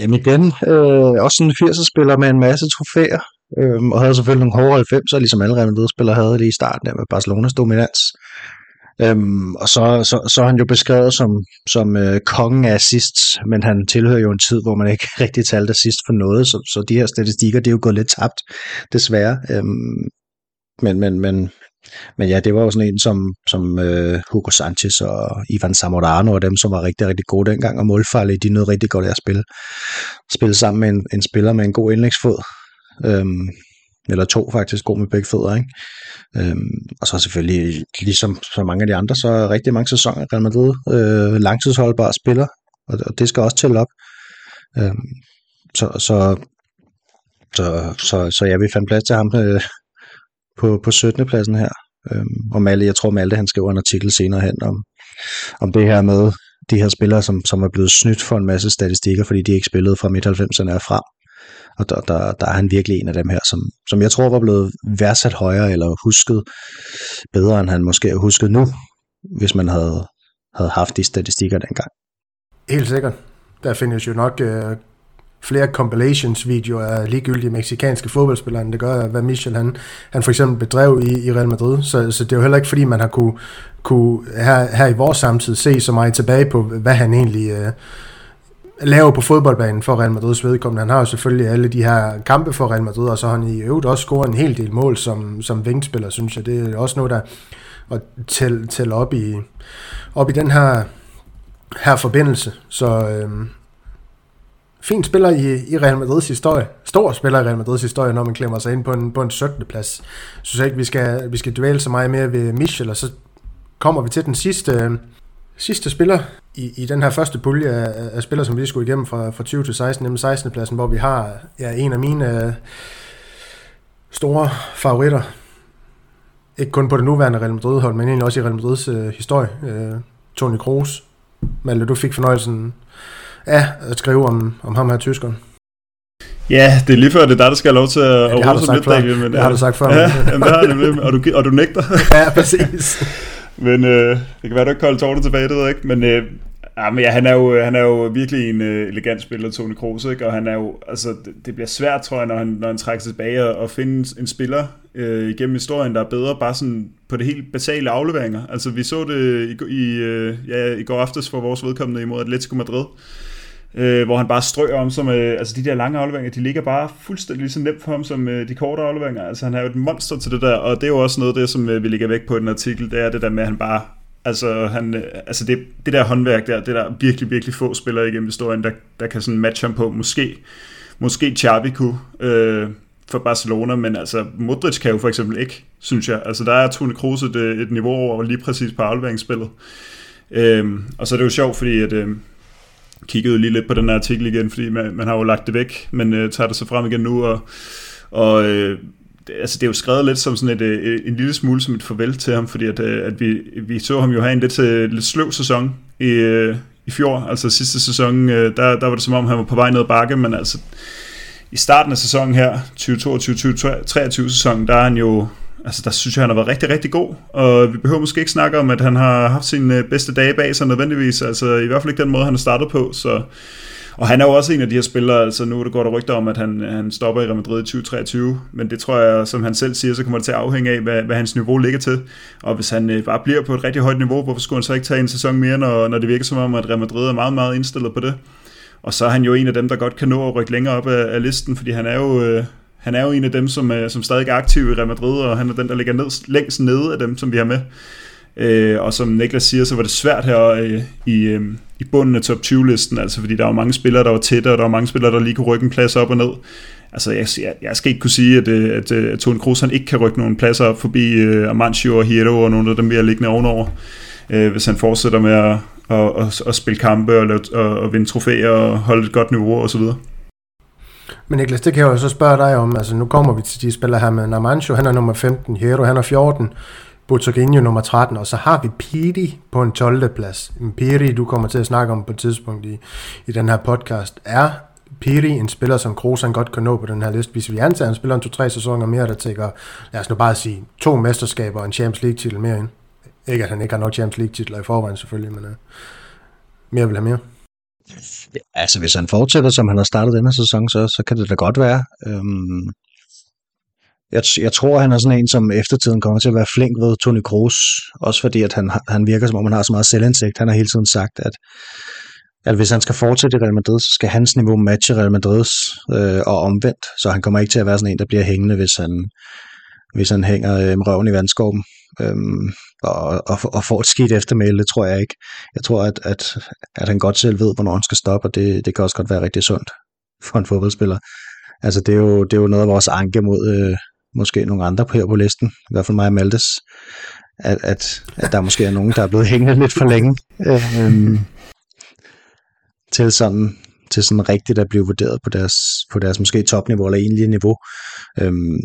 Jamen igen, øh, også en 80'er-spiller med en masse trofæer, øh, og havde selvfølgelig nogle hårde 90'er, ligesom alle Real spillere havde lige i starten der med Barcelonas dominans. Øhm, og så, så, så er han jo beskrevet som, som øh, kongen af assists, men han tilhører jo en tid, hvor man ikke rigtig talte assist for noget, så, så de her statistikker, det er jo gået lidt tabt, desværre. Øhm, men, men, men men ja, det var jo sådan en som, som uh, Hugo Sanchez og Ivan Zamorano og dem, som var rigtig, rigtig gode dengang, og målfarlige, de nåede rigtig godt af at spille. Spille sammen med en, en spiller med en god indlægsfod. Øhm, eller to faktisk, god med begge fødder, ikke? Øhm, og så selvfølgelig, ligesom så mange af de andre, så er rigtig mange sæsoner Real Madrid øh, langtidsholdbare spiller, og, og det skal også tælle op. Øhm, så, så, så, så, så ja, vi fandt plads til ham øh, på, på 17. pladsen her. Øhm, og Malte, jeg tror Malte han skriver en artikel senere hen om, om det her med de her spillere, som, som er blevet snydt for en masse statistikker, fordi de ikke spillede fra midt-90'erne og frem. Og der, der, der er han virkelig en af dem her, som, som jeg tror var blevet værdsat højere, eller husket bedre, end han måske er husket nu, hvis man havde, havde haft de statistikker dengang. Helt sikkert. Der findes jo nok øh, flere compilations-videoer af ligegyldige meksikanske fodboldspillere, end det gør, hvad Michel han, han for eksempel bedrev i, i Real Madrid. Så, så det er jo heller ikke, fordi man har kunne, kunne her, her i vores samtid se så meget tilbage på, hvad han egentlig øh, laver på fodboldbanen for Real Madrids vedkommende. Han har jo selvfølgelig alle de her kampe for Real Madrid, og så har han i øvrigt også scoret en hel del mål som, som vingspiller, synes jeg. Det er også noget, der at tælle, tælle op, i, op i den her, her forbindelse. Så øh, fin spiller i, i Real Madrids historie. Stor spiller i Real Madrids historie, når man klemmer sig ind på en, på en 17. plads. Jeg synes ikke, vi skal, vi skal dvæle så meget mere ved Michel, og så kommer vi til den sidste, sidste spiller i, i den her første pulje af, af spillere, som vi skulle igennem fra, fra 20 til 16, nemlig 16. pladsen, hvor vi har ja, en af mine øh, store favoritter. Ikke kun på det nuværende Real Madrid-hold, men egentlig også i Real Madrids øh, historie. Øh, Toni Kroos. Malte, du fik fornøjelsen af at skrive om, om ham her tyskeren. Ja, det er lige før, det er dig, der skal have lov til at ja, det har du sagt før. Men, det har du sagt før. Ja, jamen, det har jeg og du, og du nægter. ja, præcis. men øh, det kan være, du ikke kolde tårne tilbage, det ved jeg ikke. Men, øh, ja, men ja, han, er jo, han er jo virkelig en øh, elegant spiller, Toni Kroos, ikke? og han er jo, altså, det, det bliver svært, tror jeg, når han, når han trækker sig tilbage og, og finde en spiller øh, igennem historien, der er bedre bare sådan på det helt basale afleveringer. Altså, vi så det i, i, øh, ja, i går aftes for vores vedkommende imod Atletico Madrid, øh, hvor han bare strøger om som, øh, altså de der lange afleveringer, de ligger bare fuldstændig lige så nemt for ham som øh, de korte afleveringer. Altså han er jo et monster til det der, og det er jo også noget af det, som øh, vi ligger væk på i den artikel, det er det der med, at han bare, altså, han, øh, altså det, det der håndværk der, det der virkelig, virkelig få spillere igennem historien, der, der kan sådan matche ham på, måske, måske Xavi kunne, øh, for Barcelona, men altså Modric kan jo for eksempel ikke, synes jeg. Altså der er Toni Kroos et, øh, et niveau over lige præcis på afleveringsspillet. Øhm, og så er det jo sjovt, fordi at, øh, kiggede lige lidt på den her artikel igen, fordi man, man har jo lagt det væk, men øh, tager det så frem igen nu, og, og øh, det, altså det er jo skrevet lidt som sådan et, øh, et, øh, en lille smule som et farvel til ham, fordi at, øh, at vi, vi så ham jo have en lidt, øh, lidt sløv sæson i, øh, i fjor, altså sidste sæson, der, der var det som om han var på vej ned ad bakke, men altså i starten af sæsonen her, 2022-2023 sæsonen, der er han jo altså der synes jeg, han har været rigtig, rigtig god, og vi behøver måske ikke snakke om, at han har haft sine øh, bedste dage bag sig nødvendigvis, altså i hvert fald ikke den måde, han har startet på, så og han er jo også en af de her spillere, altså nu er det godt der rygter om, at han, han stopper i Real Madrid i 2023, men det tror jeg, som han selv siger, så kommer det til at afhænge af, hvad, hvad hans niveau ligger til. Og hvis han øh, bare bliver på et rigtig højt niveau, hvorfor skulle han så ikke tage en sæson mere, når, når det virker som om, at Real Madrid er meget, meget indstillet på det. Og så er han jo en af dem, der godt kan nå at rykke længere op af, af listen, fordi han er jo, øh, han er jo en af dem, som, øh, som stadig er aktiv i Real Madrid, og han er den, der ligger ned, længst nede af dem, som vi har med. Øh, og som Niklas siger, så var det svært her øh, i, øh, i bunden af top 20-listen, altså fordi der var mange spillere, der var tættere, og der var mange spillere, der lige kunne rykke en plads op og ned. Altså, jeg, jeg, jeg skal ikke kunne sige, at, øh, at, at, at Toni Kroos han ikke kan rykke nogle pladser op forbi øh, Amancio og Hierro og nogle af dem, vi har liggende ovenover, øh, hvis han fortsætter med at, at, at, at spille kampe og, lave, og, og vinde trofæer og holde et godt niveau osv. Men Niklas, det kan jeg jo så spørge dig om. Altså, nu kommer vi til de spillere her med Namancho, han er nummer 15, Hero, han er 14, Botoginho nummer 13, og så har vi Piri på en 12. plads. Piri, du kommer til at snakke om på et tidspunkt i, i den her podcast, er Piri en spiller, som Kroos han godt kan nå på den her liste. Hvis vi antager, han spiller en to-tre sæsoner mere, der tænker, lad os nu bare sige, to mesterskaber og en Champions League-titel mere ind. Ikke at han ikke har nok Champions League-titler i forvejen selvfølgelig, men uh, mere vil have mere. Altså hvis han fortsætter, som han har startet denne sæson, så, så kan det da godt være. Øhm, jeg, jeg tror, han er sådan en, som eftertiden kommer til at være flink ved Toni Kroos. Også fordi, at han, han virker, som om han har så meget selvindsigt. Han har hele tiden sagt, at, at hvis han skal fortsætte i Real Madrid, så skal hans niveau matche Real Madrids øh, og omvendt. Så han kommer ikke til at være sådan en, der bliver hængende, hvis han, hvis han hænger øh, røven i vandskorben øhm, og, og, og får et skidt eftermæle, det tror jeg ikke. Jeg tror, at, at, at han godt selv ved, hvornår han skal stoppe, og det, det kan også godt være rigtig sundt for en fodboldspiller. Altså, det er jo, det er jo noget af vores anke mod øh, måske nogle andre her på listen, i hvert fald mig og Maltes, at, at, at der måske er nogen, der er blevet hængende lidt for længe øhm, til sådan til sådan rigtigt at blive vurderet på deres, på deres måske topniveau eller egentlige niveau. Øhm,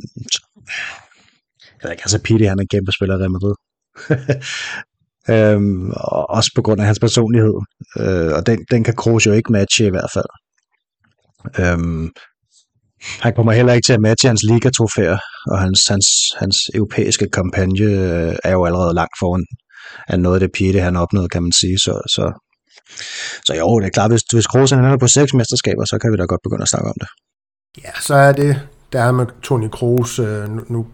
jeg ved ikke, altså Pete, han er en kæmpe spiller i Real Madrid. øhm, og også på grund af hans personlighed. Øh, og den, den kan Kroos jo ikke matche i hvert fald. Øhm, Han kommer heller ikke til at matche hans ligatrofæer, og hans, hans, hans europæiske kampagne øh, er jo allerede langt foran af noget af det pige, han opnåede, kan man sige. Så, så, så jo, det er klart, hvis, hvis Kroos er på seks mesterskaber, så kan vi da godt begynde at snakke om det. Ja, så er det, der er med Toni Kroos, øh, nu, nu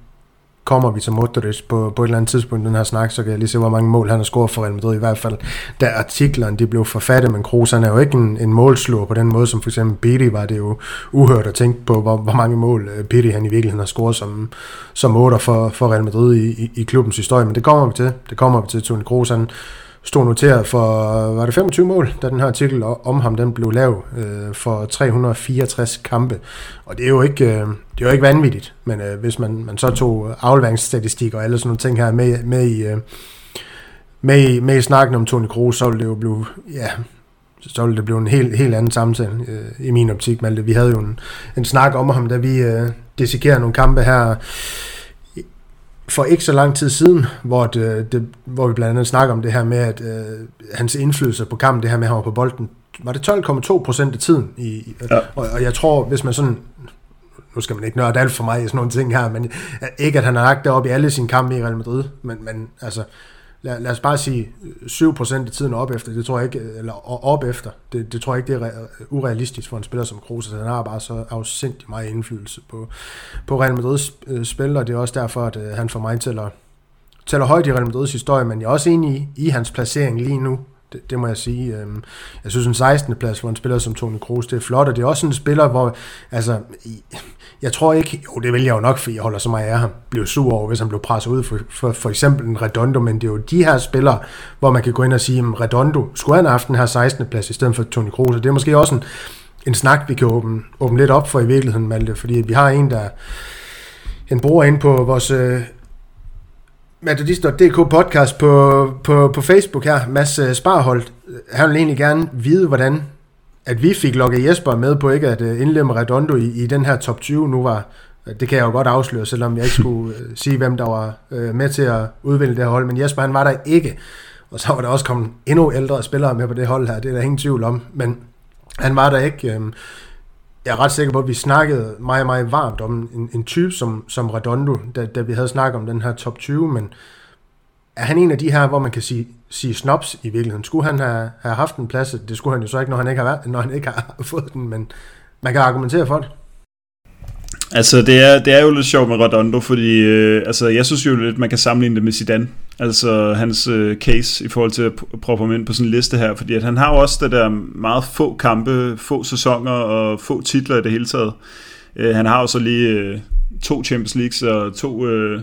kommer vi til Modric på, på et eller andet tidspunkt i den her snak, så kan jeg lige se, hvor mange mål han har scoret for Real Madrid i hvert fald. Da artiklerne de blev forfattet, men Kroos han er jo ikke en, en målslur på den måde, som for eksempel Piri var det jo uhørt at tænke på, hvor, hvor mange mål øh, Piri han i virkeligheden har scoret som, som 8 for, for Real Madrid i, i, i klubbens historie, men det kommer vi til. Det kommer vi til. Toni Kroos han stod noteret for, var det 25 mål, da den her artikel om ham den blev lavet øh, for 364 kampe. Og det er jo ikke, øh, det er jo ikke vanvittigt, men øh, hvis man, man så tog afleveringsstatistik og alle sådan nogle ting her med, med i, øh, med, i, med i snakken om Toni Kroos, så ville det jo blive, ja, så ville det blive en helt, helt anden samtale øh, i min optik, Malte. Vi havde jo en, en snak om ham, da vi øh, dissekerede nogle kampe her for ikke så lang tid siden, hvor, det, det, hvor vi blandt andet snakker om det her med, at øh, hans indflydelse på kampen, det her med, at han var på bolden, var det 12,2 procent af tiden. I, ja. og, og jeg tror, hvis man sådan nu skal man ikke nørde alt for mig i sådan nogle ting her, men ikke at han har lagt det op i alle sine kampe i Real Madrid, men, men altså, lad, lad os bare sige 7% af tiden op efter, det tror jeg ikke, eller op efter, det, det tror jeg ikke, det er urealistisk for en spiller som Kroos, altså, han har bare så afsindig meget indflydelse på, på Real Madrids øh, spil, og det er også derfor, at øh, han for mig tæller, tæller højt i Real Madrids historie, men jeg er også enig i, i hans placering lige nu, det, det må jeg sige. Øhm, jeg synes, en 16. plads for en spiller som Toni Kroos, det er flot, og det er også en spiller, hvor, altså, jeg tror ikke, jo det vil jeg jo nok, fordi jeg holder så meget af ham, blev sur over, hvis han blev presset ud for, for, for eksempel en Redondo, men det er jo de her spillere, hvor man kan gå ind og sige, at Redondo skulle han have haft den her 16. plads i stedet for Toni Kroos, det er måske også en, en snak, vi kan åbne, åbne lidt op for i virkeligheden, Malte, fordi vi har en, der en bruger ind på vores øh, Metodist.dk podcast på, på, på Facebook her, Mads øh, Sparholdt. Han vil egentlig gerne vide, hvordan at vi fik lukket Jesper med på ikke at øh, indlemme Redondo i, i den her top 20 nu var, det kan jeg jo godt afsløre, selvom jeg ikke skulle øh, sige, hvem der var med til at udvælge det her hold, men Jesper han var der ikke, og så var der også kommet endnu ældre spillere med på det hold her, det er der ingen tvivl om, men han var der ikke. Øhm, jeg er ret sikker på, at vi snakkede meget, meget varmt om en, en type som, som Redondo, da, da vi havde snakket om den her top 20, men er han en af de her, hvor man kan sige, sige snops i virkeligheden? Skulle han have, have haft en plads? Det skulle han jo så ikke, når han ikke har, været, når han ikke har fået den, men man kan argumentere for det. Altså, det er, det er jo lidt sjovt med Redondo, fordi øh, altså, jeg synes jo lidt, man kan sammenligne det med Zidane. Altså hans øh, case i forhold til at proppe ham ind på sådan en liste her, fordi at han har jo også det der meget få kampe, få sæsoner og få titler i det hele taget. Øh, han har jo så lige øh, to Champions Leagues og to... Øh,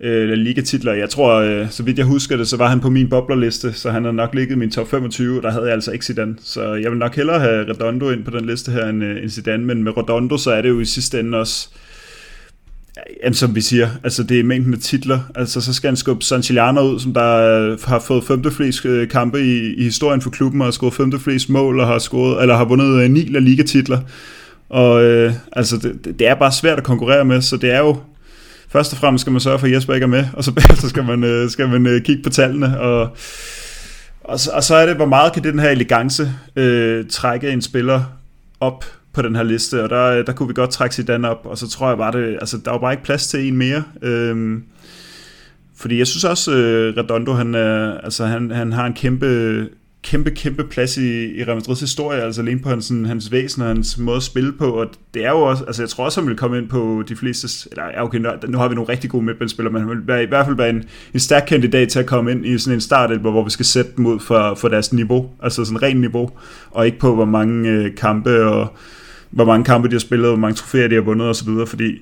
øh, ligatitler. Jeg tror, øh, så vidt jeg husker det, så var han på min boblerliste, så han har nok ligget i min top 25, der havde jeg altså ikke Zidane. Så jeg vil nok hellere have Redondo ind på den liste her end, øh, end Zidane, men med Redondo, så er det jo i sidste ende også, Jamen, som vi siger, altså det er mængden af titler. Altså så skal han skubbe Santillana ud, som der øh, har fået femte flest øh, kampe i, i historien for klubben, og har scoret femte flest mål, og har, scoret, eller har vundet øh, ni La Liga-titler. Og øh, altså det, det er bare svært at konkurrere med, så det er jo, først og fremmest skal man sørge for, at Jesper ikke er med, og så bagefter skal man, øh, skal man øh, kigge på tallene, og, og, så, og så er det, hvor meget kan den her elegance øh, trække en spiller op på den her liste, og der, der kunne vi godt trække Zidane op, og så tror jeg bare, det, altså, der var bare ikke plads til en mere. Øh, fordi jeg synes også, øh, Redondo, han, øh, altså, han, han har en kæmpe kæmpe, kæmpe plads i, i Real Madrids historie, altså alene på hans, sådan, hans væsen og hans måde at spille på, og det er jo også, altså jeg tror også, han vil komme ind på de fleste, eller ja, okay, nu, nu har vi nogle rigtig gode midtbanespillere, men han vil være, i hvert fald være en, en stærk kandidat til at komme ind i sådan en start, hvor vi skal sætte dem ud for, for deres niveau, altså sådan ren niveau, og ikke på, hvor mange øh, kampe og hvor mange kampe de har spillet, hvor mange trofæer de har vundet osv., fordi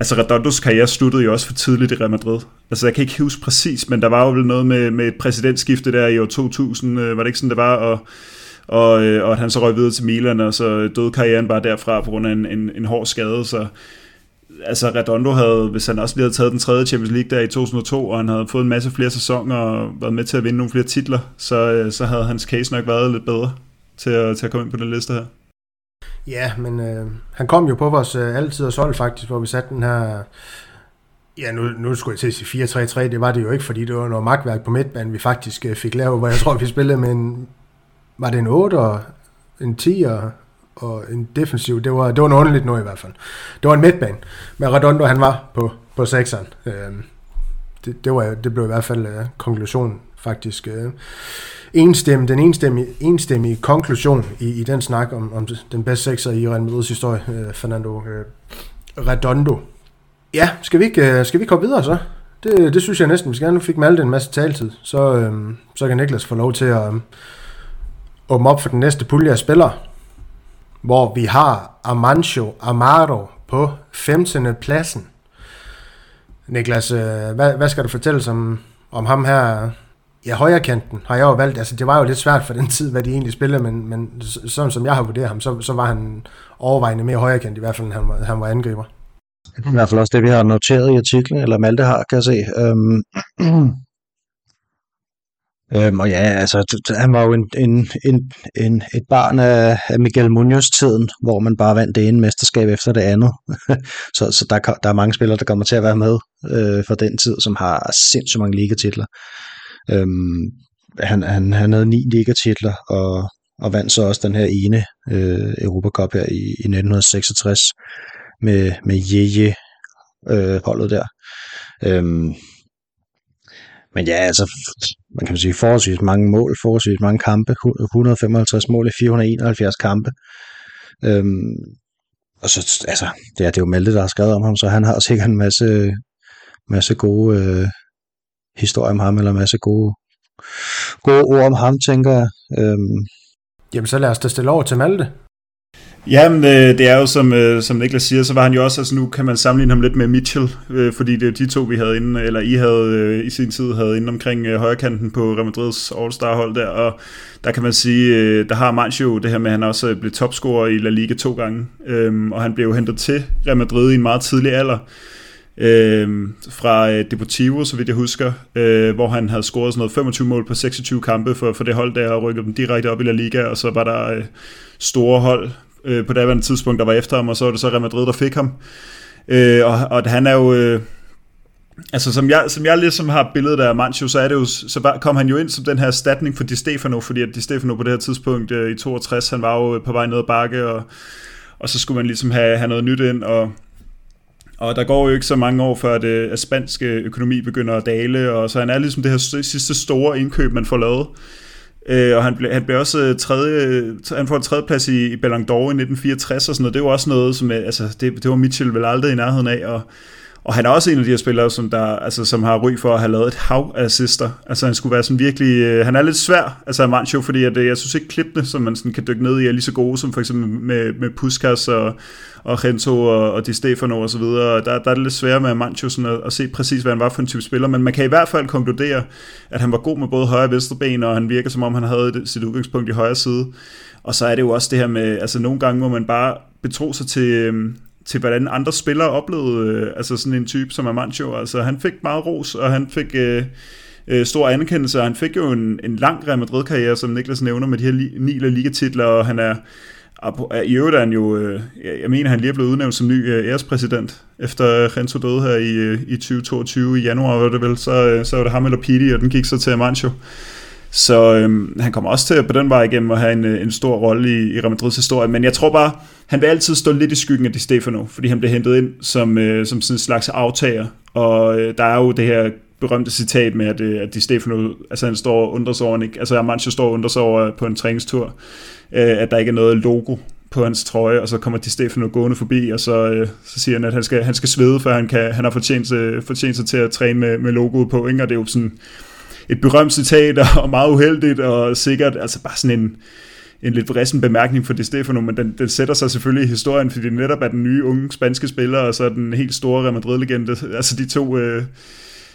Altså Redondos karriere sluttede jo også for tidligt i Real Madrid. Altså jeg kan ikke huske præcis, men der var jo vel noget med, med et præsidentskifte der i år 2000, øh, var det ikke sådan det var, og, og, øh, og at han så røg videre til Milan, og så døde karrieren bare derfra på grund af en, en, en hård skade, så altså Redondo havde, hvis han også lige havde taget den tredje Champions League der i 2002, og han havde fået en masse flere sæsoner og været med til at vinde nogle flere titler, så, øh, så havde hans case nok været lidt bedre til at, til at komme ind på den liste her. Ja, men øh, han kom jo på vores øh, altid og solg faktisk, hvor vi satte den her... Ja, nu, nu skulle jeg til at sige 4-3-3, det var det jo ikke, fordi det var noget magtværk på midtbanen, vi faktisk øh, fik lavet, hvor jeg tror, vi spillede med en... Var det en 8 og en 10 og, og en defensiv, det var, det var noget underligt noget i hvert fald. Det var en midtbane, men Redondo han var på, på 6'eren. Øh, det, det, var, det blev i hvert fald øh, konklusionen faktisk. Øh, enstemmig, den enstemmige, enstemmige konklusion i, i den snak om, om den bedste sekser i Real Madrid's historie, øh, Fernando øh, Redondo. Ja, skal vi ikke, øh, skal vi komme videre så? Det, det synes jeg næsten, vi skal. Nu fik Malte en masse taletid, så, øh, så kan Niklas få lov til at øh, åbne op for den næste pulje af spillere, hvor vi har Amancio Amaro på 15. pladsen. Niklas, øh, hvad, hvad skal du fortælle om, om ham her? Ja, højrekanten har jeg jo valgt. Altså, det var jo lidt svært for den tid, hvad de egentlig spillede, men, men sådan som jeg har vurderet ham, så, så var han overvejende mere højrekant, i hvert fald, end han var, han var angriber. Det er i hvert fald også det, vi har noteret i artiklen, eller Malte har, kan jeg se. Øhm, øhm, og ja, altså, han var jo en, en, en, en, et barn af, af Miguel Munoz-tiden, hvor man bare vandt det ene mesterskab efter det andet. så så der, der er mange spillere, der kommer til at være med øh, for den tid, som har sindssygt mange ligatitler. Øhm, han, han, han havde ni ligatitler, og, og vandt så også den her ene øh, Europacup her i, i 1966 med, med Jeje øh, holdet der. Øhm, men ja, altså, man kan sige forholdsvis mange mål, forholdsvis mange kampe, 155 mål i 471 kampe. Øhm, og så, altså, det er, det er jo Malte, der har skrevet om ham, så han har sikkert en masse, masse gode øh, historier om ham, eller en masse gode, gode ord om ham, tænker jeg. Øhm. Jamen, så lad os da stille over til Malte. Jamen, øh, det er jo som, øh, som Niklas siger, så var han jo også, altså nu kan man sammenligne ham lidt med Mitchell, øh, fordi det er de to, vi havde inde, eller I havde i sin tid havde inde omkring højrekanten på Real Madrids All-Star hold der, og der kan man sige, der har Mancho det her med, at han også blev topscorer i La Liga to gange, øhm, og han blev jo hentet til Real Madrid i en meget tidlig alder, Øhm, øh, fra Deportivo, så vidt jeg husker, øh, hvor han havde scoret sådan noget 25 mål på 26 kampe for, for det hold der, og rykket dem direkte op i La Liga, og så var der øh, store hold øh, på daværende tidspunkt, der var efter ham, og så var det så Real Madrid, der fik ham. Øh, og, og han er jo... Øh, altså som jeg, som jeg ligesom har billedet af Mancho, så er det jo, så kom han jo ind som den her erstatning for Di Stefano, fordi at Di Stefano på det her tidspunkt øh, i 62, han var jo på vej ned ad bakke, og, og så skulle man ligesom have, have noget nyt ind, og, og der går jo ikke så mange år før, det, at spansk øh, økonomi begynder at dale, og så han er ligesom det her sidste store indkøb, man får lavet. Øh, og han, ble, han blev også øh, tredje, han får en tredje plads i, i Ballon d'Or i 1964 og sådan noget. Det var også noget, som øh, altså, det, det var Mitchell vel aldrig i nærheden af, og, og han er også en af de her spillere, som, der, altså, som har ry for at have lavet et hav af assister. Altså han skulle være sådan virkelig, øh, han er lidt svær, altså Mancho, fordi at, øh, jeg synes ikke klippene, som man sådan kan dykke ned i, er lige så gode som for eksempel med, med Puskas og, og Rento og, og Di Stefano og så videre. Der, der er det lidt svært med Mancho sådan at, at, se præcis, hvad han var for en type spiller, men man kan i hvert fald konkludere, at han var god med både højre og venstre ben, og han virker som om, han havde sit udgangspunkt i højre side. Og så er det jo også det her med, altså nogle gange må man bare betro sig til, øhm, til hvordan andre spillere oplevede øh, altså sådan en type som Amancio. Altså han fik meget ros, og han fik øh, øh, stor anerkendelse, og han fik jo en, en lang Real Madrid-karriere, som Niklas nævner, med de her li- ni ligatitler, og han er i øvrigt er han jo, øh, jeg mener, han lige er blevet udnævnt som ny øh, ærespræsident, efter øh, Renzo døde her i, øh, i 2022 i januar, var det vel, så, øh, så var det ham eller Pidi, og den gik så til Amancio. Så øhm, han kommer også til på den vej igennem at have en, øh, en stor rolle i, i Real Madrids historie, men jeg tror bare, han vil altid stå lidt i skyggen af Di Stefano, fordi han blev hentet ind som, øh, som sådan en slags aftager, og øh, der er jo det her berømte citat med, at, øh, at Di Stefano, altså han står og undrer sig over, ikke, altså Amancio står og undrer sig over øh, på en træningstur, øh, at der ikke er noget logo på hans trøje, og så kommer Di Stefano gående forbi, og så, øh, så siger han, at han skal, han skal svede, for han, kan, han har fortjent, fortjent sig til at træne med, med logoet på, ikke? og det er jo sådan et berømt citat, og meget uheldigt, og sikkert altså bare sådan en, en lidt vrissen bemærkning for Di Stefano, men den, den sætter sig selvfølgelig i historien, fordi det netop er den nye unge spanske spiller, og så den helt store Real Madrid-legende, altså de to øh,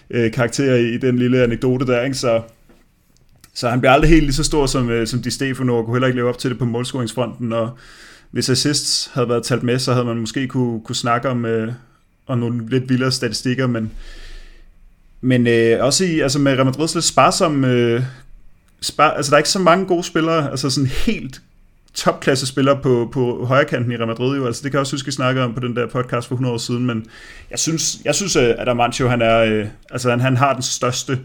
øh, karakterer i, i den lille anekdote der, ikke? så så han bliver aldrig helt lige så stor som, øh, som Di Stefano, og kunne heller ikke leve op til det på målscoringsfronten, og hvis assists havde været talt med, så havde man måske kunne, kunne snakke om, øh, om nogle lidt vildere statistikker, men, men øh, også i, altså med Real Madrid's lidt sparsomme... øh, spar, altså der er ikke så mange gode spillere, altså sådan helt topklasse spillere på, på højrekanten i Real Madrid jo, altså det kan jeg også huske, vi snakkede om på den der podcast for 100 år siden, men jeg synes, jeg synes øh, at Amancio, han er, øh, altså han, han har den største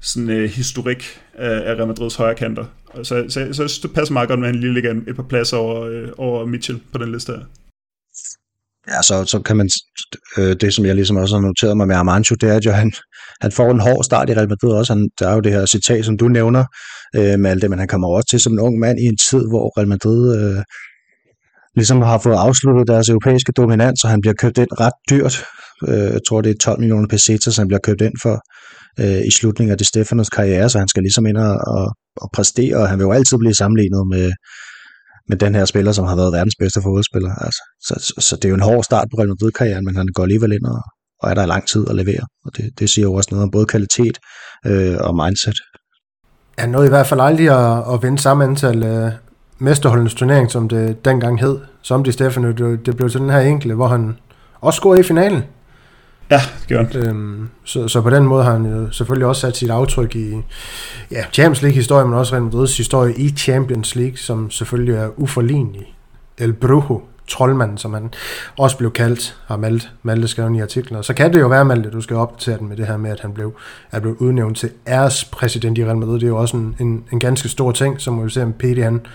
sådan øh, historik af, af Real Madrids højrekanter. så, så, så jeg synes, det passer meget godt, med at han lige ligger et par pladser over, øh, over Mitchell på den liste her. Ja, så, så kan man, øh, det som jeg ligesom også har noteret mig med Amancio, det er, at jo, han, han får en hård start i Real Madrid også. Han, der er jo det her citat, som du nævner øh, med alt det, men han kommer også til som en ung mand i en tid, hvor Real Madrid øh, ligesom har fået afsluttet deres europæiske dominans, og han bliver købt ind ret dyrt. Øh, jeg tror, det er 12 millioner pesetas, han bliver købt ind for øh, i slutningen af det Stefanos karriere, så han skal ligesom ind og, og, og præstere, og han vil jo altid blive sammenlignet med, med den her spiller, som har været verdens bedste fodboldspiller. Altså, så, så, så det er jo en hård start på Real Madrid-karrieren, men han går alligevel ind og, og er der i lang tid at levere. Og det, det siger jo også noget om både kvalitet øh, og mindset. Han nåede i hvert fald aldrig at, at vinde samme antal øh, mesterholdens turnering, som det dengang hed, som de Stefano. Det, det blev til den her enkelte, hvor han også scorede i finalen. Ja, det gjorde han. Øhm, så, så på den måde har han jo selvfølgelig også sat sit aftryk i ja, Champions League-historie, men også Real Madrids historie i Champions League, som selvfølgelig er uforlignelig. El Brujo, troldmanden, som han også blev kaldt, har Malte, Malte skrevet i artikler. Så kan det jo være, Malte, du skal opdatere den med det her med, at han blev, er blevet udnævnt til ærespræsident i Real Madrid. Det er jo også en, en, en ganske stor ting, så må vi se, om Pete han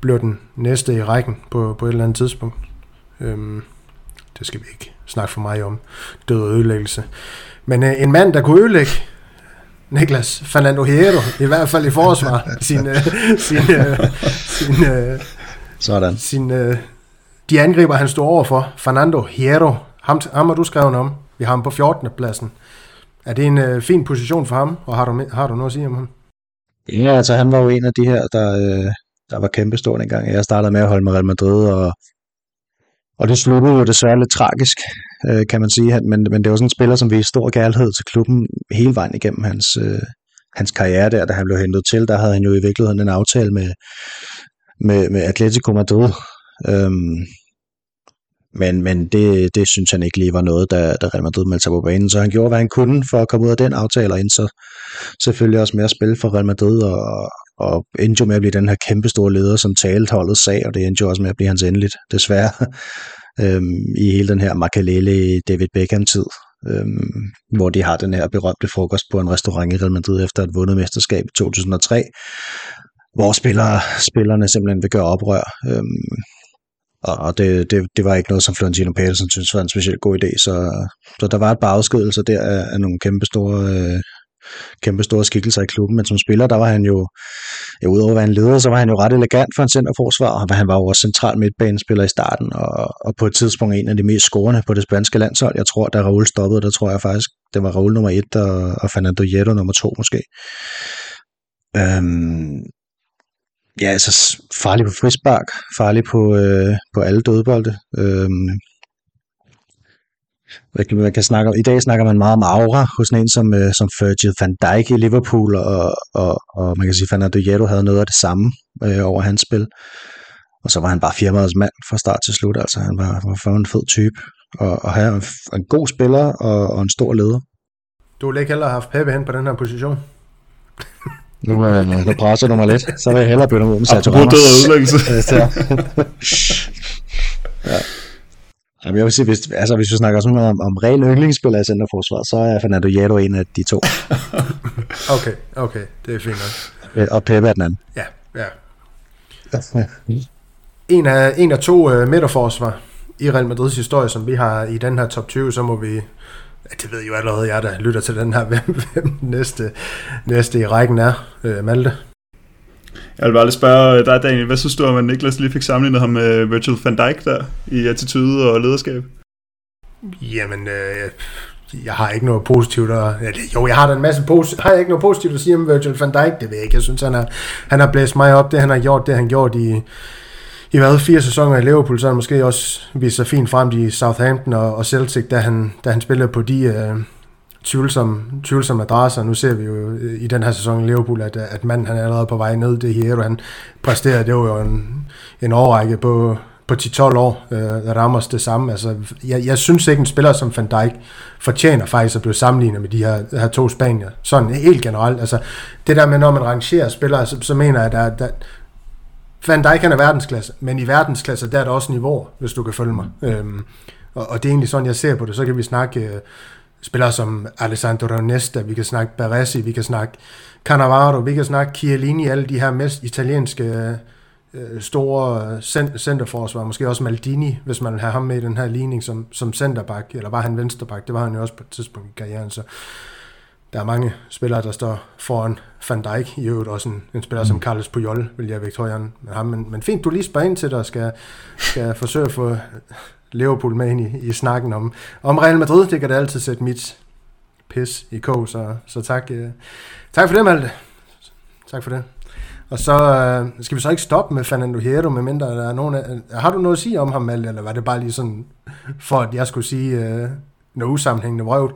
bliver den næste i rækken på, på et eller andet tidspunkt. Øhm, det skal vi ikke snakke for mig om. Død og ødelæggelse. Men øh, en mand, der kunne ødelægge Niklas Fernando Hierro, i hvert fald i forsvar, sin, øh, sin, øh, sin, øh, Sådan. sin, øh, de angriber, han stod over for, Fernando Hierro, ham, ham har du skrevet om. Vi har ham på 14. pladsen. Er det en øh, fin position for ham, og har du, har du noget at sige om ham? Ja, altså han var jo en af de her, der, øh, der var kæmpestor dengang. Jeg startede med at holde med Real Madrid, og og det sluttede jo desværre lidt tragisk, øh, kan man sige. Men, men det var sådan en spiller, som vi i stor kærlighed til klubben hele vejen igennem hans, øh, hans karriere der, da han blev hentet til. Der havde han jo i virkeligheden en aftale med, med, med Atletico Madrid. Øhm, men, men det, det synes han ikke lige var noget, da, da Real Madrid meldte sig på banen. Så han gjorde, hvad han kunne for at komme ud af den aftale, og ind så selvfølgelig også med at spille for Real Madrid, og, og endte jo med at blive den her kæmpe store leder, som talte holdet sag, og det endte jo også med at blive hans endeligt, desværre, øhm, i hele den her Makalele David Beckham-tid, øhm, hvor de har den her berømte frokost på en restaurant i Real Madrid efter et vundet mesterskab i 2003, hvor spillere, spillerne simpelthen vil gøre oprør. Øhm, og det, det, det var ikke noget, som Florentino Pedersen synes var en specielt god idé, så, så der var et par afskedelser der af, af nogle kæmpe store øh, kæmpe store skikkelser i klubben, men som spiller, der var han jo, ja, udover at være en leder, så var han jo ret elegant for en centerforsvar, og han var jo også central midtbanespiller i starten, og, og på et tidspunkt en af de mest scorende på det spanske landshold. Jeg tror, da Raul stoppede, der tror jeg faktisk, det var Raul nummer et, og, og Fernando Hierro nummer to måske. Øhm, ja, altså farlig på frispark, farlig på, øh, på alle dødbolde. Øhm, man kan snakke, I dag snakker man meget om aura hos en som, øh, som Virgil van Dijk i Liverpool, og, og, og man kan sige, at Fernando Hierro havde noget af det samme øh, over hans spil. Og så var han bare firmaets mand fra start til slut. Altså, han var, var for en fed type. Og, og han en, en god spiller og, og en stor leder. Du ville ikke heller have haft Pepe hen på den her position? Nu, øh, nu presser du mig lidt. Så vil jeg hellere begynde ud med Ramos. død og ødelæggelse. ja. Jamen, jeg vil sige, hvis, altså, hvis vi snakker sådan noget om, om ren yndlingsspiller i centerforsvaret, så er Fernando Hierro en af de to. okay, okay, det er fint nok. Og Pepe er den anden. Ja, ja. en, af, en af to uh, midterforsvar i Real Madrids historie, som vi har i den her top 20, så må vi det ved jo allerede jeg, der lytter til den her, hvem, hvem næste, næste i rækken er. Uh, Malte? Jeg vil bare lige spørge øh, dig, Daniel, hvad synes du om, at Niklas lige fik sammenlignet ham med Virgil van Dijk der, i attitude og lederskab? Jamen, øh, jeg har ikke noget positivt at... Jo, jeg har da en masse positivt... Har jeg ikke noget positivt at sige om Virgil van Dijk? Det ved jeg ikke. Jeg synes, han har, han har blæst mig op. Det, han har gjort, det han gjort i, i hvad, fire sæsoner i Liverpool, så har han måske også vist sig fint frem i Southampton og, og Celtic, da han, da han spillede på de... Øh, tvivlsom, tvivlsom adresse, og Nu ser vi jo i den her sæson i Liverpool, at, at manden han er allerede på vej ned. Det her, han præsterede, det var jo en, en overrække på, på 10-12 år. Øh, Ramos det samme. Altså, jeg, jeg synes ikke, en spiller som Van Dijk fortjener faktisk at blive sammenlignet med de her, her to spanier. Sådan helt generelt. Altså, det der med, når man rangerer spillere, så, så mener jeg, at der, Van Dijk han er verdensklasse, men i verdensklasse, der er der også niveau, hvis du kan følge mig. Øhm, og, og det er egentlig sådan, jeg ser på det. Så kan vi snakke... Øh, spillere som Alessandro Nesta, vi kan snakke Baresi, vi kan snakke Cannavaro, vi kan snakke Chiellini, alle de her mest italienske øh, store centerforsvar, måske også Maldini, hvis man vil have ham med i den her ligning som, som centerback, eller var han vensterback, det var han jo også på et tidspunkt i karrieren, så der er mange spillere, der står foran Van Dijk, i øvrigt også en, en spiller mm. som Carlos Puyol, vil jeg vægte højere med ham, men, men fint, du lige spørger ind til dig, skal, skal forsøge at få Liverpool med ind i, i snakken om, om Real Madrid, det kan det altid sætte mit pis i kog, så, så tak, øh, tak for det, Malte. Tak for det. Og så øh, skal vi så ikke stoppe med Fernando Hierro, medmindre der er nogen af, øh, Har du noget at sige om ham, Malte, eller var det bare lige sådan, for at jeg skulle sige øh, noget usammenhængende vrøvl?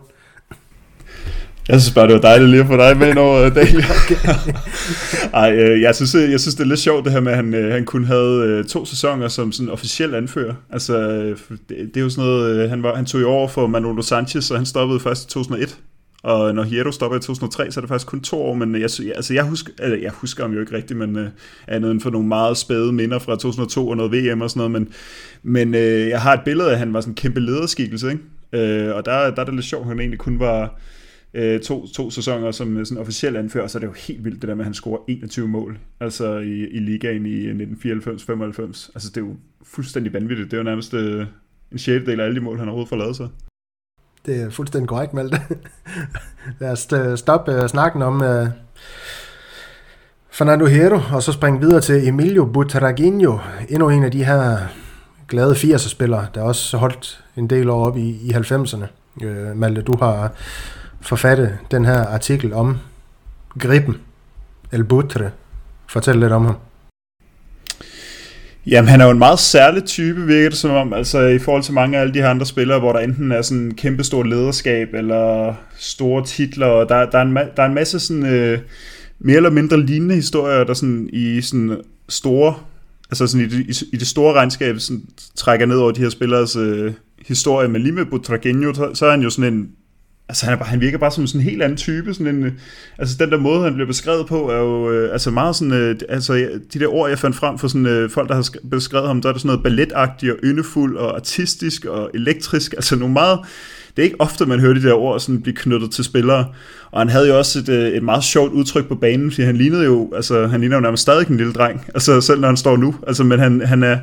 Jeg synes bare, det var dejligt lige at få dig med ind over dagen. Ej, øh, jeg, synes, jeg synes, det er lidt sjovt det her med, at han, øh, han kun havde øh, to sæsoner som sådan officiel anfører. Altså, det, det er jo sådan noget, han, var, han tog i over for Manolo Sanchez, og han stoppede først i 2001. Og når Hierro stopper i 2003, så er det faktisk kun to år, men jeg, altså jeg, husker, altså jeg husker ham jo ikke rigtigt, men uh, andet end for nogle meget spæde minder fra 2002 og noget VM og sådan noget, men, men uh, jeg har et billede af, at han var sådan en kæmpe lederskikkelse, ikke? Uh, og der, der er det lidt sjovt, at han egentlig kun var øh, to, to sæsoner som øh, sådan officiel anfører, så er det jo helt vildt det der med, at han scorer 21 mål, altså i, i ligaen i øh, 1994-95. Altså det er jo fuldstændig vanvittigt. Det er jo nærmest øh, en sjældel af alle de mål, han overhovedet får lavet sig. Det er fuldstændig korrekt, Malte. Lad os øh, stoppe uh, snakken om uh, Fernando Hierro, og så springe videre til Emilio Butraguinho, endnu en af de her glade 80'er-spillere, der også holdt en del år op i, i 90'erne. Uh, Malte, du har forfatte den her artikel om Griben, El Butre. Fortæl lidt om ham. Jamen, han er jo en meget særlig type, virker det som om, altså i forhold til mange af alle de her andre spillere, hvor der enten er sådan kæmpe stort lederskab, eller store titler, og der, der, er, en, der er en masse sådan øh, mere eller mindre lignende historier, der sådan i sådan store, altså sådan i det, i, i det store regnskab sådan, trækker ned over de her spillers øh, historie, men lige med Butragenio, så, så er han jo sådan en altså han, er bare, han virker bare som sådan en helt anden type, sådan en, øh, altså den der måde, han bliver beskrevet på, er jo øh, altså meget sådan, øh, altså de der ord, jeg fandt frem for sådan øh, folk, der har beskrevet ham, så er det sådan noget balletagtigt og yndefuld og artistisk og elektrisk, altså nogle meget, det er ikke ofte, man hører de der ord sådan blive knyttet til spillere, og han havde jo også et, øh, et meget sjovt udtryk på banen, fordi han lignede jo, altså han ligner jo nærmest stadig en lille dreng, altså selv når han står nu, altså men han, han er,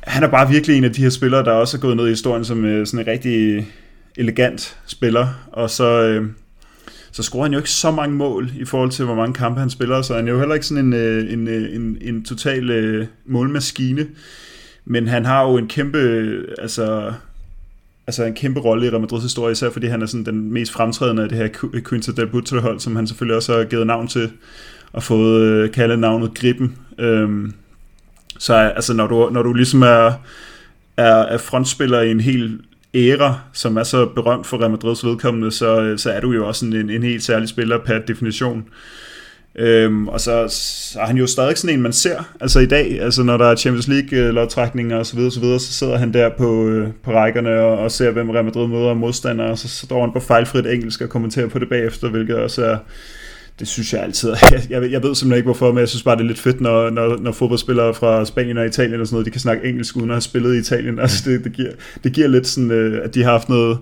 han er bare virkelig en af de her spillere, der også er gået ned i historien som øh, sådan en rigtig elegant spiller, og så, øh, så scorer han jo ikke så mange mål i forhold til, hvor mange kampe han spiller, så han er jo heller ikke sådan en, øh, en, øh, en, en total øh, målmaskine, men han har jo en kæmpe, øh, altså, altså en kæmpe rolle i Real Madrids historie, især fordi han er sådan den mest fremtrædende af det her Quinta del Butler-hold, som han selvfølgelig også har givet navn til, og fået øh, kaldet navnet Grippen. Øhm, så altså, når du, når du ligesom er, er, er frontspiller i en helt æra, som er så berømt for Real Madrids vedkommende, så, øh, så er du jo også en, en helt særlig spiller per definition. Øhm, og så, så er han jo stadig sådan en, man ser, altså i dag, altså når der er Champions League-lodtrækninger og så videre, så videre, så sidder han der på, øh, på rækkerne og, og ser, hvem Real Madrid møder modstandere, og så står han på fejlfrit engelsk og kommenterer på det bagefter, hvilket også er, det synes jeg altid. Jeg, jeg ved simpelthen ikke hvorfor, men jeg synes bare, det er lidt fedt, når, når, når fodboldspillere fra Spanien og Italien og sådan noget, de kan snakke engelsk uden at have spillet i Italien. Altså det, det, giver, det giver lidt sådan, øh, at de har haft noget,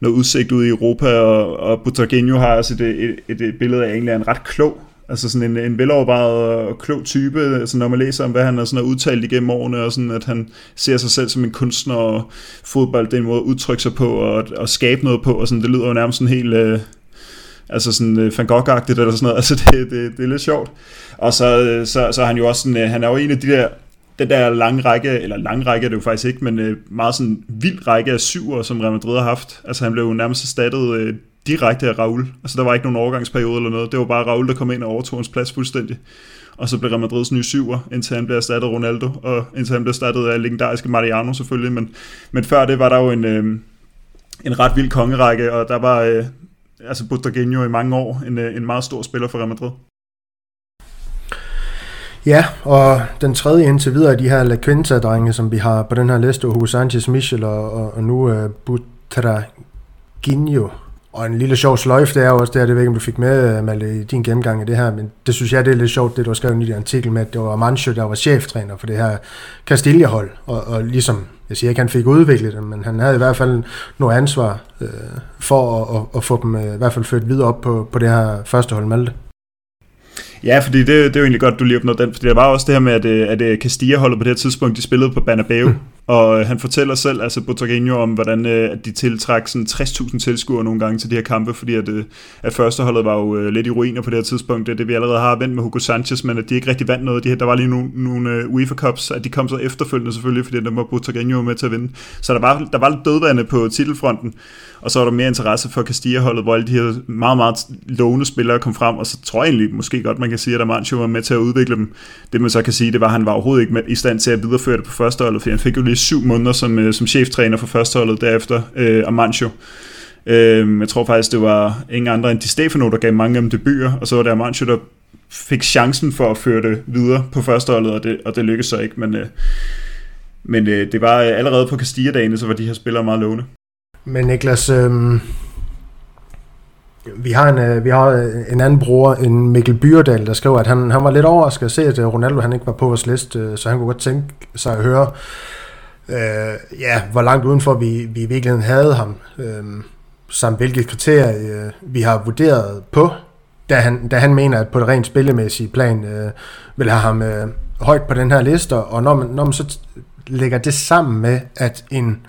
noget udsigt ud i Europa, og, og Butragueño har også et, et, et, billede af England en ret klog, altså sådan en, en velovervejet og klog type, altså når man læser om, hvad han har sådan udtalt igennem årene, og sådan, at han ser sig selv som en kunstner, og fodbold det er en måde at udtrykke sig på, og, og skabe noget på, og sådan, det lyder jo nærmest sådan helt... Øh, altså sådan øh, Van Gogh-agtigt eller sådan noget, altså det, det, det er lidt sjovt. Og så, øh, så, så er han jo også sådan, øh, han er jo en af de der, den der lange række, eller lang række er det jo faktisk ikke, men øh, meget sådan vild række af syver, som Real Madrid har haft. Altså han blev jo nærmest erstattet øh, direkte af Raul. Altså der var ikke nogen overgangsperiode eller noget. Det var bare Raul, der kom ind og overtog hans plads fuldstændig. Og så blev Real Madrids nye syver, indtil han blev erstattet af Ronaldo, og indtil han blev erstattet af legendariske Mariano selvfølgelig. Men, men før det var der jo en, øh, en ret vild kongerække, og der var, øh, altså Butragueño i mange år, en, øh, en meget stor spiller for Real Madrid. Ja, og den tredje indtil videre af de her La Quinta-drenge, som vi har på den her liste, Hugo Sanchez Michel og, og, og nu uh, Butragueño. Og en lille sjov sløjf, det er jo også det, jeg ved ikke, om du fik med, øh, Malte, i din gennemgang af det her, men det synes jeg, det er lidt sjovt, det du har skrevet i din artikel med, at det var Mancho, der var cheftræner for det her Castilla-hold, og, og ligesom jeg siger ikke, han fik udviklet dem, men han havde i hvert fald noget ansvar øh, for at, at, at få dem øh, i hvert fald ført videre op på, på det her første hold Malte. Ja, fordi det, det er jo egentlig godt, du lige åbner den, fordi der var også det her med, at, øh, at Castilla-holdet på det her tidspunkt, de spillede på Banabeo, mm og øh, han fortæller selv, altså Botagenio, om hvordan øh, at de tiltræk sådan 60.000 tilskuere nogle gange til de her kampe, fordi at, øh, at førsteholdet var jo øh, lidt i ruiner på det her tidspunkt, det er det, vi allerede har vendt med Hugo Sanchez, men at de ikke rigtig vandt noget. De, der var lige nogle, nogle UEFA Cups, at de kom så efterfølgende selvfølgelig, fordi der var Botagenio med til at vinde. Så der var, der var lidt dødvande på titelfronten, og så var der mere interesse for Castilla-holdet, hvor alle de her meget, meget lovende spillere kom frem, og så tror jeg egentlig måske godt, man kan sige, at Amancio var med til at udvikle dem. Det man så kan sige, det var, at han var overhovedet ikke med, i stand til at videreføre det på førsteholdet, for han fik jo lige syv måneder som, øh, som cheftræner for førsteholdet derefter, øh, Amancio. Øh, jeg tror faktisk, det var ingen andre end Di Stefano, der gav mange af dem debuter, og så var det Amancio, der fik chancen for at føre det videre på førsteholdet, og det, og det lykkedes så ikke, men, øh, men øh, det var øh, allerede på Castilla-dagene, så var de her spillere meget lovende. Men Niklas, øh, vi har en, øh, vi har øh, en anden bror, en Mikkel Byrdal, der skriver, at han, han var lidt overrasket at se, at øh, Ronaldo han ikke var på vores liste, øh, så han kunne godt tænke sig at høre, øh, ja, hvor langt udenfor vi, vi i virkeligheden havde ham, øh, samt hvilke kriterier øh, vi har vurderet på, da han, da han mener, at på det rent spillemæssige plan øh, vil have ham øh, højt på den her liste, og når man, når man så lægger det sammen med, at en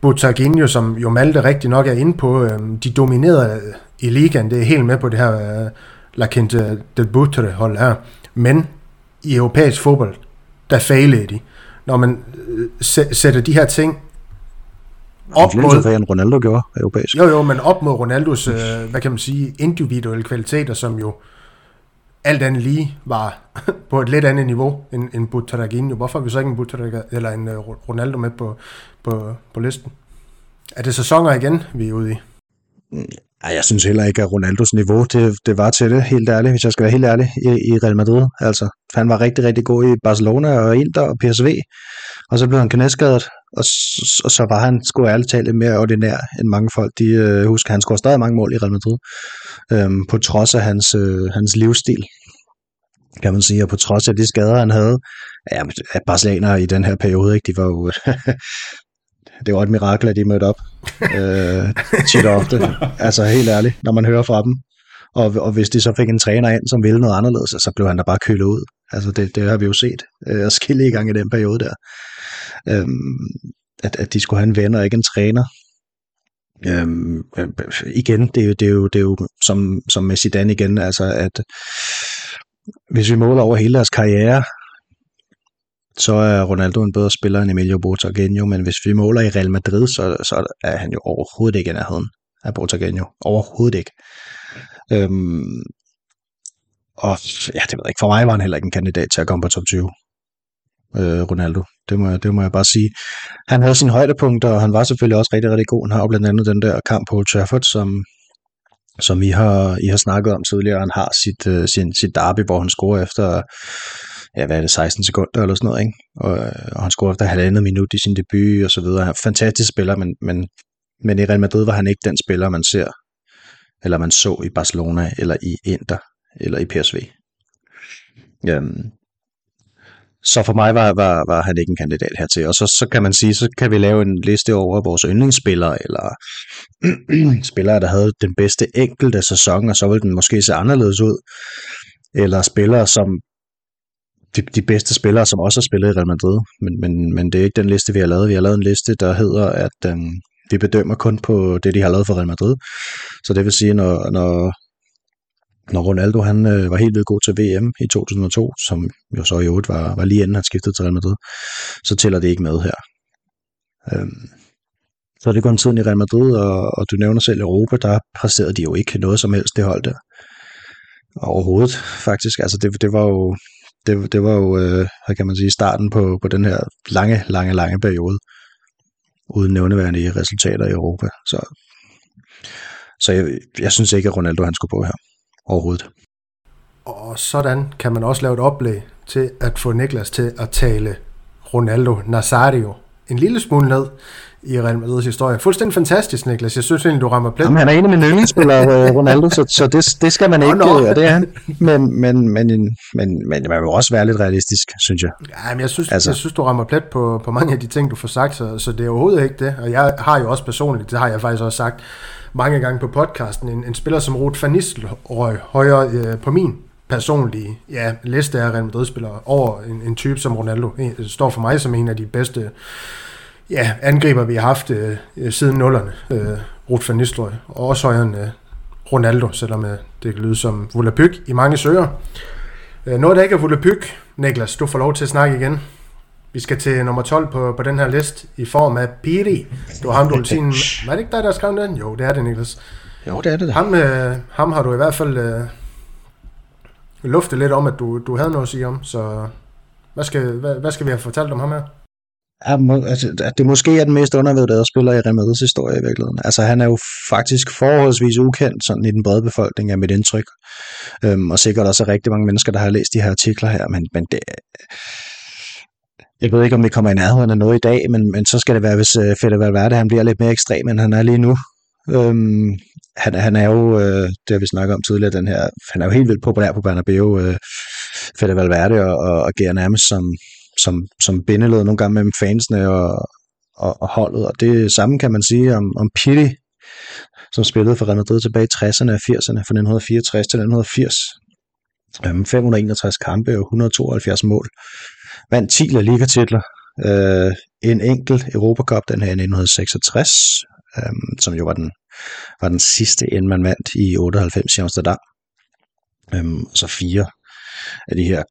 Botaginho, som jo Malte rigtig nok er inde på, øh, de dominerede i ligaen, det er helt med på det her øh, La Quinte del Butre hold her, men i europæisk fodbold, der failede de. Når man øh, sætter de her ting op mod... Hvad Ronaldo gjorde europæisk. Jo, jo, men op mod Ronaldos, øh, hvad kan man sige, individuelle kvaliteter, som jo alt andet lige var på et lidt andet niveau end, end Butraguinho. Hvorfor har vi så ikke en Butraguinho eller en uh, Ronaldo med på, på, på listen? Er det sæsoner igen, vi er ude i? Mm, ej, jeg synes heller ikke, at Ronaldos niveau, det, det var til det, helt ærligt, hvis jeg skal være helt ærlig, i, i Real Madrid. Altså, han var rigtig, rigtig god i Barcelona og Inter og PSV, og så blev han knæskadet, og, og så var han sgu ærligt talt mere ordinær end mange folk. De øh, husker, han scorede stadig mange mål i Real Madrid, øhm, på trods af hans, øh, hans livsstil, kan man sige, og på trods af de skader, han havde. Ja, brasilianere i den her periode, ikke, de var jo... det var et mirakel, at de mødte op øh, tit og ofte. Altså helt ærligt, når man hører fra dem. Og, og hvis de så fik en træner ind, som ville noget anderledes, så blev han da bare kølet ud. Altså det, det har vi jo set øh, skille i gang i den periode der. Øhm, at, at de skulle have en ven og ikke en træner. Øhm, øh, igen, det er jo, det er jo, det er jo som, som med Zidane igen, altså at hvis vi måler over hele deres karriere, så er Ronaldo en bedre spiller end Emilio Botagenio, men hvis vi måler i Real Madrid, så, så er han jo overhovedet ikke i nærheden af Botagenio. Overhovedet ikke. Øhm, og ja, det ved jeg ikke. For mig var han heller ikke en kandidat til at komme på top 20. Øh, Ronaldo. Det må, jeg, det må jeg bare sige. Han havde sine højdepunkter, og han var selvfølgelig også rigtig, rigtig god. Han har jo blandt andet den der kamp på Trafford, som, som I har, I har snakket om tidligere. Han har sit, øh, sin, sit derby, hvor han scorer efter ja, hvad er det, 16 sekunder eller sådan noget, ikke? Og, øh, og han scorede efter halvandet minut i sin debut og så videre. Han er fantastisk spiller, men, men, men i Real Madrid var han ikke den spiller, man ser, eller man så i Barcelona, eller i Inter, eller i PSV. Um, øhm, så for mig var, var, var han ikke en kandidat hertil. Og så, så kan man sige, så kan vi lave en liste over vores yndlingsspillere, eller spillere, der havde den bedste enkelte sæson, og så ville den måske se anderledes ud. Eller spillere, som de, de bedste spillere, som også har spillet i Real Madrid. Men, men, men det er ikke den liste, vi har lavet. Vi har lavet en liste, der hedder, at øhm, vi bedømmer kun på det, de har lavet for Real Madrid. Så det vil sige, når, når, når Ronaldo han øh, var helt vildt god til VM i 2002, som jo så i øvrigt var, var lige inden han skiftede til Real Madrid, så tæller det ikke med her. Øhm, så er det kun tiden i Real Madrid, og, og du nævner selv Europa, der præsterede de jo ikke noget som helst, det hold der. Overhovedet, faktisk. Altså, det, det var jo, det, det var jo, øh, hvad kan man sige, starten på, på den her lange, lange, lange periode, uden nævneværende resultater i Europa. Så, så jeg, jeg synes ikke, at Ronaldo han skulle på her overhovedet. Og sådan kan man også lave et oplæg til at få Niklas til at tale Ronaldo Nazario en lille smule ned i Real Madrids historie. Fuldstændig fantastisk, Niklas. Jeg synes egentlig, du rammer plet. Jamen, han er en af mine yndlingsspillere, Ronaldo, så, så det, det skal man ikke, oh, no. og det er han. Men, men, men, men, men man vil også være lidt realistisk, synes jeg. Ja, men jeg synes, altså. jeg synes du rammer plet på, på mange af de ting, du får sagt, så, så det er overhovedet ikke det. Og jeg har jo også personligt, det har jeg faktisk også sagt mange gange på podcasten, en, en spiller som Ruth van Nistelrooy højere øh, på min personlige ja, liste af Real Madrid-spillere over en, en type som Ronaldo. En, står for mig som en af de bedste ja, angriber, vi har haft øh, siden nullerne. Øh, Ruth van Nistelrooy. Og også højere øh, Ronaldo, selvom øh, det kan lyde som Volapyk i mange søger. Øh, noget, der ikke er Volapyk, Niklas, du får lov til at snakke igen. Vi skal til nummer 12 på, på den her liste i form af Piri. Du har ham, du sige, var det ikke dig, der har skrevet den? Jo, det er det, Niklas. Jo, det er det. Ham, øh, ham har du i hvert fald øh, luftet lidt om, at du, du havde noget at sige om, så hvad skal, hvad, hvad skal vi have fortalt om ham her? Er, at altså, det måske er den mest undervurderede spiller i Remedes historie i virkeligheden. Altså han er jo faktisk forholdsvis ukendt sådan i den brede befolkning er mit indtryk. Øhm, og sikkert også rigtig mange mennesker, der har læst de her artikler her, men, men det, øh, jeg ved ikke, om vi kommer i nærheden af noget i dag, men, men så skal det være, hvis uh, Fede Valverde han bliver lidt mere ekstrem, end han er lige nu. Øhm, han, han er jo, øh, det har vi snakket om tidligere, den her, han er jo helt vildt populær på Bernabeu, øh, Fede Valverde, og, og agerer nærmest som, som, som bindeled nogle gange mellem fansene og, og, og holdet, og det samme kan man sige om, om Pitti, som spillede for Real Madrid tilbage i 60'erne og 80'erne, fra 1964 til 1980. Øhm, 561 kampe og 172 mål vandt 10 La Liga-titler, øh, en enkelt Europacup, den her i 1966, øh, som jo var den, var den sidste, inden man vandt i 98 i Amsterdam. Øh, så fire af de her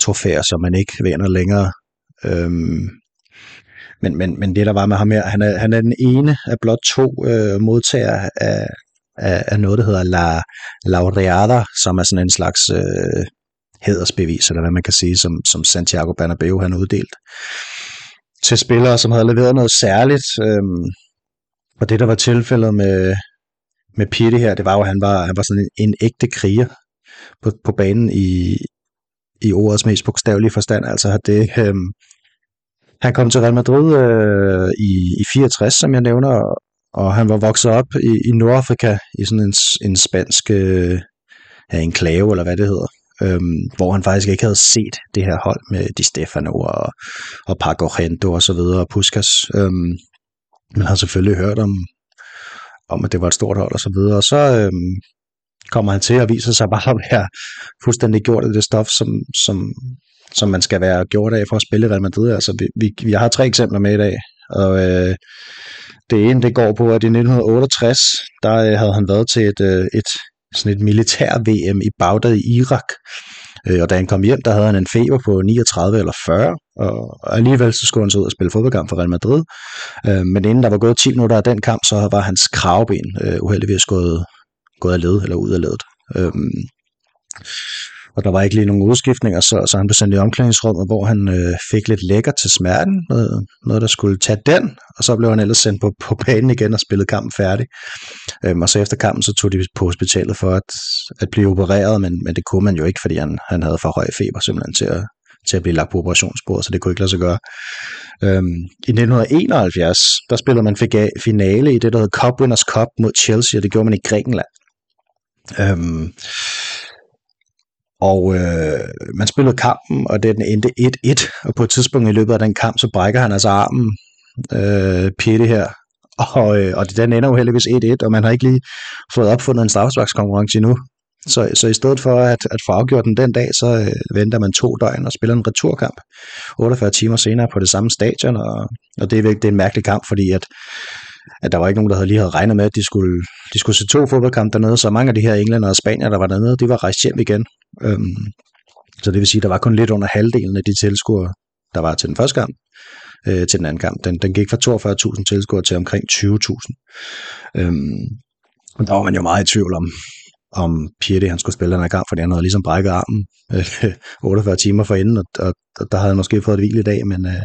trofæer, som man ikke vinder længere. Øhm, men, men, men det der var med ham her, han er, han er den ene af blot to øh, modtagere af, af, af noget, der hedder La Laureada, som er sådan en slags øh, hedersbevis, eller hvad man kan sige, som, som Santiago Bernabeu han uddelt til spillere, som havde leveret noget særligt. Øhm, og det, der var tilfældet med, med Pitti her, det var jo, at han var, han var sådan en, en ægte kriger på, på banen i, i ordets mest bogstavelige forstand. Altså har det, Øh, han kom til Real Madrid øh, i, i 64, som jeg nævner, og han var vokset op i, i Nordafrika i sådan en, en spansk øh, ja, enklave, eller hvad det hedder øhm, hvor han faktisk ikke havde set det her hold med Di Stefano og, og Paco Gento og så videre, og Puskas. Øhm, men har selvfølgelig hørt om, om, at det var et stort hold og så videre. Og så øhm, kommer han til og vise sig bare at være fuldstændig gjort af det stof, som, som, som man skal være gjort af for at spille Real Madrid. Altså, vi, vi, vi har tre eksempler med i dag, og øh, det ene det går på, at i 1968, der øh, havde han været til et, øh, et, sådan et militær-VM i Bagdad i Irak. Øh, og da han kom hjem, der havde han en feber på 39 eller 40, og alligevel så skulle han så ud og spille fodboldkamp for Real Madrid. Øh, men inden der var gået 10 minutter af den kamp, så var hans kravben øh, uheldigvis gået, gået af led, eller ud af ledet øhm, og der var ikke lige nogen udskiftninger, så, så han blev sendt i omklædningsrummet, hvor han øh, fik lidt lækker til smerten, noget, noget der skulle tage den, og så blev han ellers sendt på, på banen igen og spillede kampen færdig. Øhm, og så efter kampen, så tog de på hospitalet for at, at blive opereret, men, men det kunne man jo ikke, fordi han, han havde for høj feber simpelthen til at, til at blive lagt på operationsbordet, så det kunne ikke lade sig gøre. Øhm, I 1971, der spillede man finale i det, der hed Cup Winners Cup mod Chelsea, og det gjorde man i Grækenland. Øhm, og øh, man spillede kampen, og den endte 1-1, og på et tidspunkt i løbet af den kamp, så brækker han altså armen, øh, Pitte her, og, øh, og den ender jo heldigvis 1-1, og man har ikke lige fået opfundet en straffesparkskonkurrence endnu. Så, så i stedet for at, at få afgjort den den dag, så øh, venter man to døgn og spiller en returkamp 48 timer senere på det samme stadion, og, og det er virkelig det er en mærkelig kamp, fordi at at der var ikke nogen, der havde lige havde regnet med, at de skulle, de skulle se to fodboldkampe dernede, så mange af de her englænder og spanier, der var dernede, de var rejst hjem igen. Øhm, så det vil sige, at der var kun lidt under halvdelen af de tilskuere, der var til den første kamp, øh, til den anden kamp. Den, den gik fra 42.000 tilskuere til omkring 20.000. Øhm, og der var man jo meget i tvivl om, om Piette han skulle spille den her kamp, fordi han havde ligesom brækket armen øh, 48 timer for inden, og, og, og der havde han måske fået et hvil i dag, men, øh,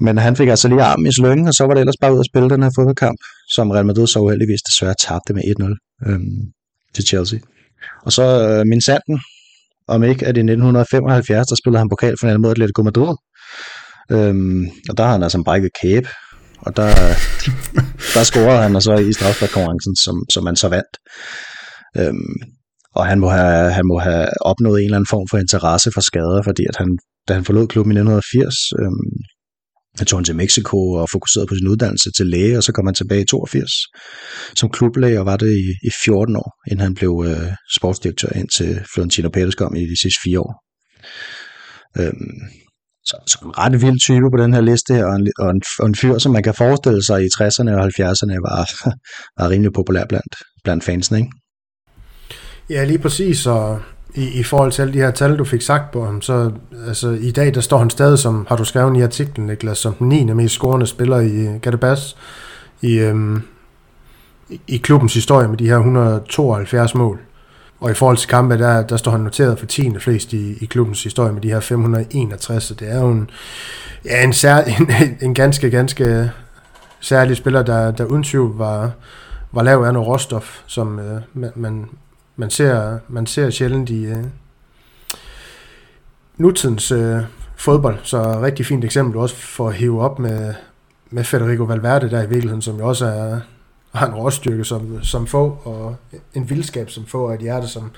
men han fik altså lige armen i slyngen, og så var det ellers bare ud at spille den her fodboldkamp, som Real Madrid så uheldigvis desværre tabte med 1-0 øhm, til Chelsea. Og så øh, min sanden, om ikke at i 1975, der spillede han pokalfinale mod Atletico Madrid. Øhm, og der har han altså en brækket kæbe, og der, der scorede han og så i strafsparkkonkurrencen, som, som man så vandt. Øhm, og han må, have, han må have opnået en eller anden form for interesse for skader, fordi at han, da han forlod klubben i 1980, øhm, han tog han til Mexico og fokuserede på sin uddannelse til læge, og så kom han tilbage i 82 som klublæge, og var det i, i 14 år, inden han blev øh, sportsdirektør ind til Florentino Pérez kom i de sidste fire år. Øhm, så, så en ret vild type på den her liste her, og en, og en, og en fyr, som man kan forestille sig i 60'erne og 70'erne, var, var rimelig populær blandt, blandt fansene, ikke? Ja, lige præcis, og i, i forhold til alle de her tal, du fik sagt på ham, så altså, i dag, der står han stadig som, har du skrevet i artiklen, Niklas, som den 9. mest scorende spiller i Gadebas i, øhm, i, i klubbens historie med de her 172 mål. Og i forhold til kampe, der, der står han noteret for 10. flest i, i klubbens historie med de her 561, så det er jo en, ja, en, sær, en, en ganske, ganske særlig spiller, der, der uden tvivl var, var lav af noget råstof, som øh, man, man, man ser, man ser sjældent i øh, nutidens øh, fodbold. Så rigtig fint eksempel også for at hive op med, med Federico Valverde der i virkeligheden, som jo også er, har en råstyrke som, som få, og en vildskab som få, og et hjerte som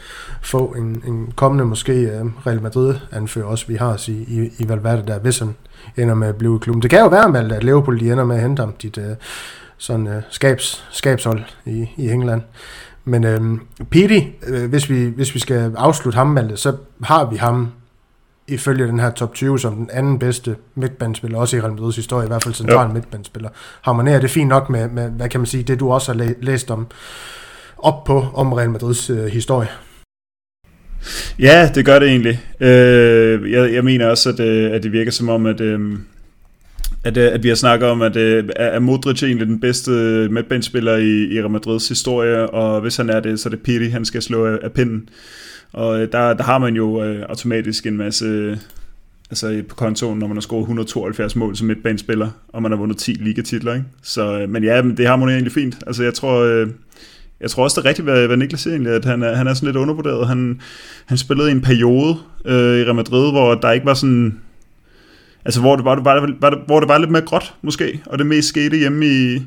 få. En, en kommende måske øh, Real Madrid anfører også, vi har os i, i, i Valverde der, hvis han ender med at blive i klubben. Det kan jo være, Malte, at Liverpool de ender med at hente ham dit uh, sådan, uh, skabs, skabshold i, i England. Men øh, Pidi, øh, hvis, vi, hvis vi skal afslutte ham, Malte, så har vi ham ifølge den her top 20 som den anden bedste midtbandspiller, også i Real Madrid's historie, i hvert fald central ja. midtbandspiller. Harmonerer det fint nok med, med, hvad kan man sige, det du også har læst om op på om Real Madrids øh, historie? Ja, det gør det egentlig. Øh, jeg, jeg mener også, at, øh, at det virker som om, at, øh, at, øh, at vi har snakket om, at øh, Modric er egentlig den bedste midtbanespiller i, i Real Madrids historie, og hvis han er det, så er det Piri, han skal slå af, af pinden. Og øh, der, der har man jo øh, automatisk en masse altså på kontoen, når man har scoret 172 mål som midtbanespiller, og man har vundet 10 ligatitler. Ikke? Så, men ja, det harmonerer egentlig fint. Altså jeg tror, øh, jeg tror også, det er rigtigt, hvad, hvad Niklas siger egentlig, at han er, han er sådan lidt undervurderet. Han, han spillede i en periode øh, i Real Madrid, hvor der ikke var sådan... Altså, hvor det, var, det var, var det, hvor det var lidt mere gråt, måske, og det mest skete hjemme i,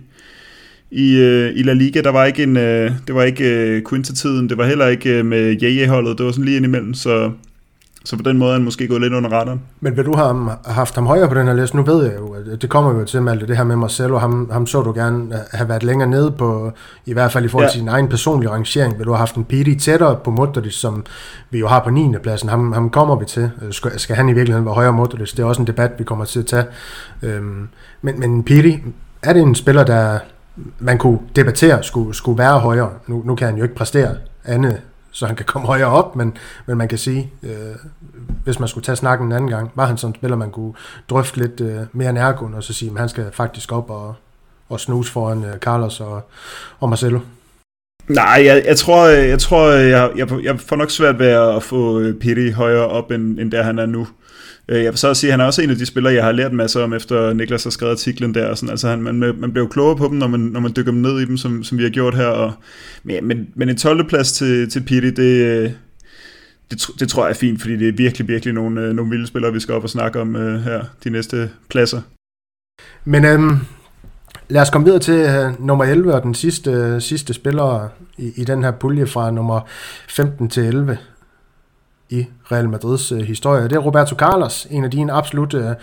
i, øh, i La Liga. Der var ikke en, øh, det var ikke øh, Quinta-tiden, det var heller ikke øh, med JJ-holdet, det var sådan lige ind imellem, så, så på den måde er han måske gået lidt under radaren. Men vil du have haft ham højere på den her liste? Nu ved jeg jo, at det kommer jo til med det her med Marcelo. Ham, ham så du gerne have været længere nede på, i hvert fald i forhold ja. til sin egen personlige rangering. Vil du have haft en Piri tættere på Modric, som vi jo har på 9. pladsen? Ham, ham kommer vi til. Skal, skal han i virkeligheden være højere Modric? Det er også en debat, vi kommer til at tage. Øhm, men, men Piri, er det en spiller, der, man kunne debattere skulle, skulle være højere. Nu, nu kan han jo ikke præstere andet, så han kan komme højere op, men, men man kan sige, øh, hvis man skulle tage snakken en anden gang, var han sådan en spiller, man kunne drøfte lidt øh, mere nærgående, og så sige, at han skal faktisk op og, og snuse foran øh, Carlos og, og Marcelo. Nej, jeg, jeg tror, øh, jeg, tror øh, jeg, jeg, jeg får nok svært ved at få øh, Piri højere op, end, end der han er nu. Øh, jeg vil så sige, at han er også en af de spillere, jeg har lært masser om, efter Niklas har skrevet artiklen der. Og sådan. Altså, han, man, man bliver jo klogere på dem, når man, når man dykker ned i dem, som, som vi har gjort her. Og, men, men, men en 12. plads til, til Piri, det, det, det tror jeg er fint, fordi det er virkelig, virkelig nogle, øh, nogle vilde spillere, vi skal op og snakke om uh, her, de næste pladser. Men øhm, lad os komme videre til uh, nummer 11 og den sidste, uh, sidste spiller i, i den her pulje fra nummer 15 til 11 i Real Madrids øh, historie. Det er Roberto Carlos, en af dine absolutte øh,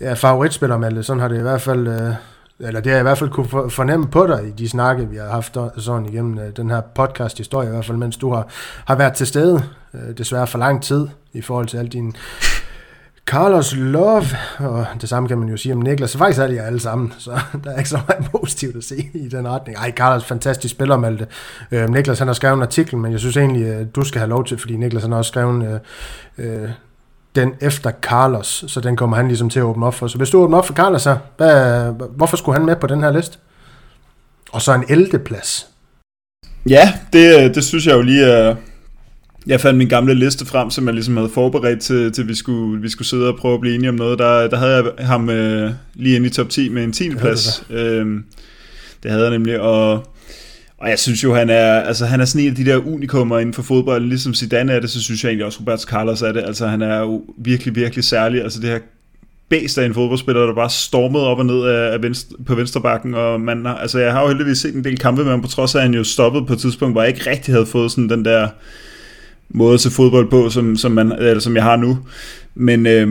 ja, favoritspillere, Malte. Sådan har det i hvert fald... Øh, eller det har jeg i hvert fald kunne fornemme på dig i de snakke, vi har haft sådan igennem øh, den her podcast-historie, i hvert fald mens du har, har været til stede, øh, desværre for lang tid, i forhold til alle dine Carlos Love, og det samme kan man jo sige om Niklas, faktisk er de alle sammen, så der er ikke så meget positivt at se i den retning. Ej, Carlos, fantastisk spiller, Malte. Øh, Niklas, han har skrevet en artikel, men jeg synes egentlig, øh, du skal have lov til, fordi Niklas, han har også skrevet øh, øh, den efter Carlos, så den kommer han ligesom til at åbne op for. Så hvis du åbner op for Carlos, så hvad, hvorfor skulle han med på den her liste? Og så en 11. plads. Ja, det, øh, det synes jeg jo lige er, jeg fandt min gamle liste frem, som jeg ligesom havde forberedt til, til vi, skulle, vi skulle sidde og prøve at blive enige om noget. Der, der havde jeg ham øh, lige inde i top 10 med en 10. plads. Det, øhm, det havde jeg nemlig, og, og jeg synes jo, han er, altså, han er sådan en af de der unikummer inden for fodbold, ligesom Zidane er det, så synes jeg egentlig også, Roberto Carlos er det. Altså han er jo virkelig, virkelig særlig. Altså det her bæst af en fodboldspiller, der bare stormede op og ned af, af venstre, på venstrebakken, og man, altså jeg har jo heldigvis set en del kampe med ham, på trods af at han jo stoppede på et tidspunkt, hvor jeg ikke rigtig havde fået sådan den der måde til fodbold på, som, som, man, eller som jeg har nu. Men, øh,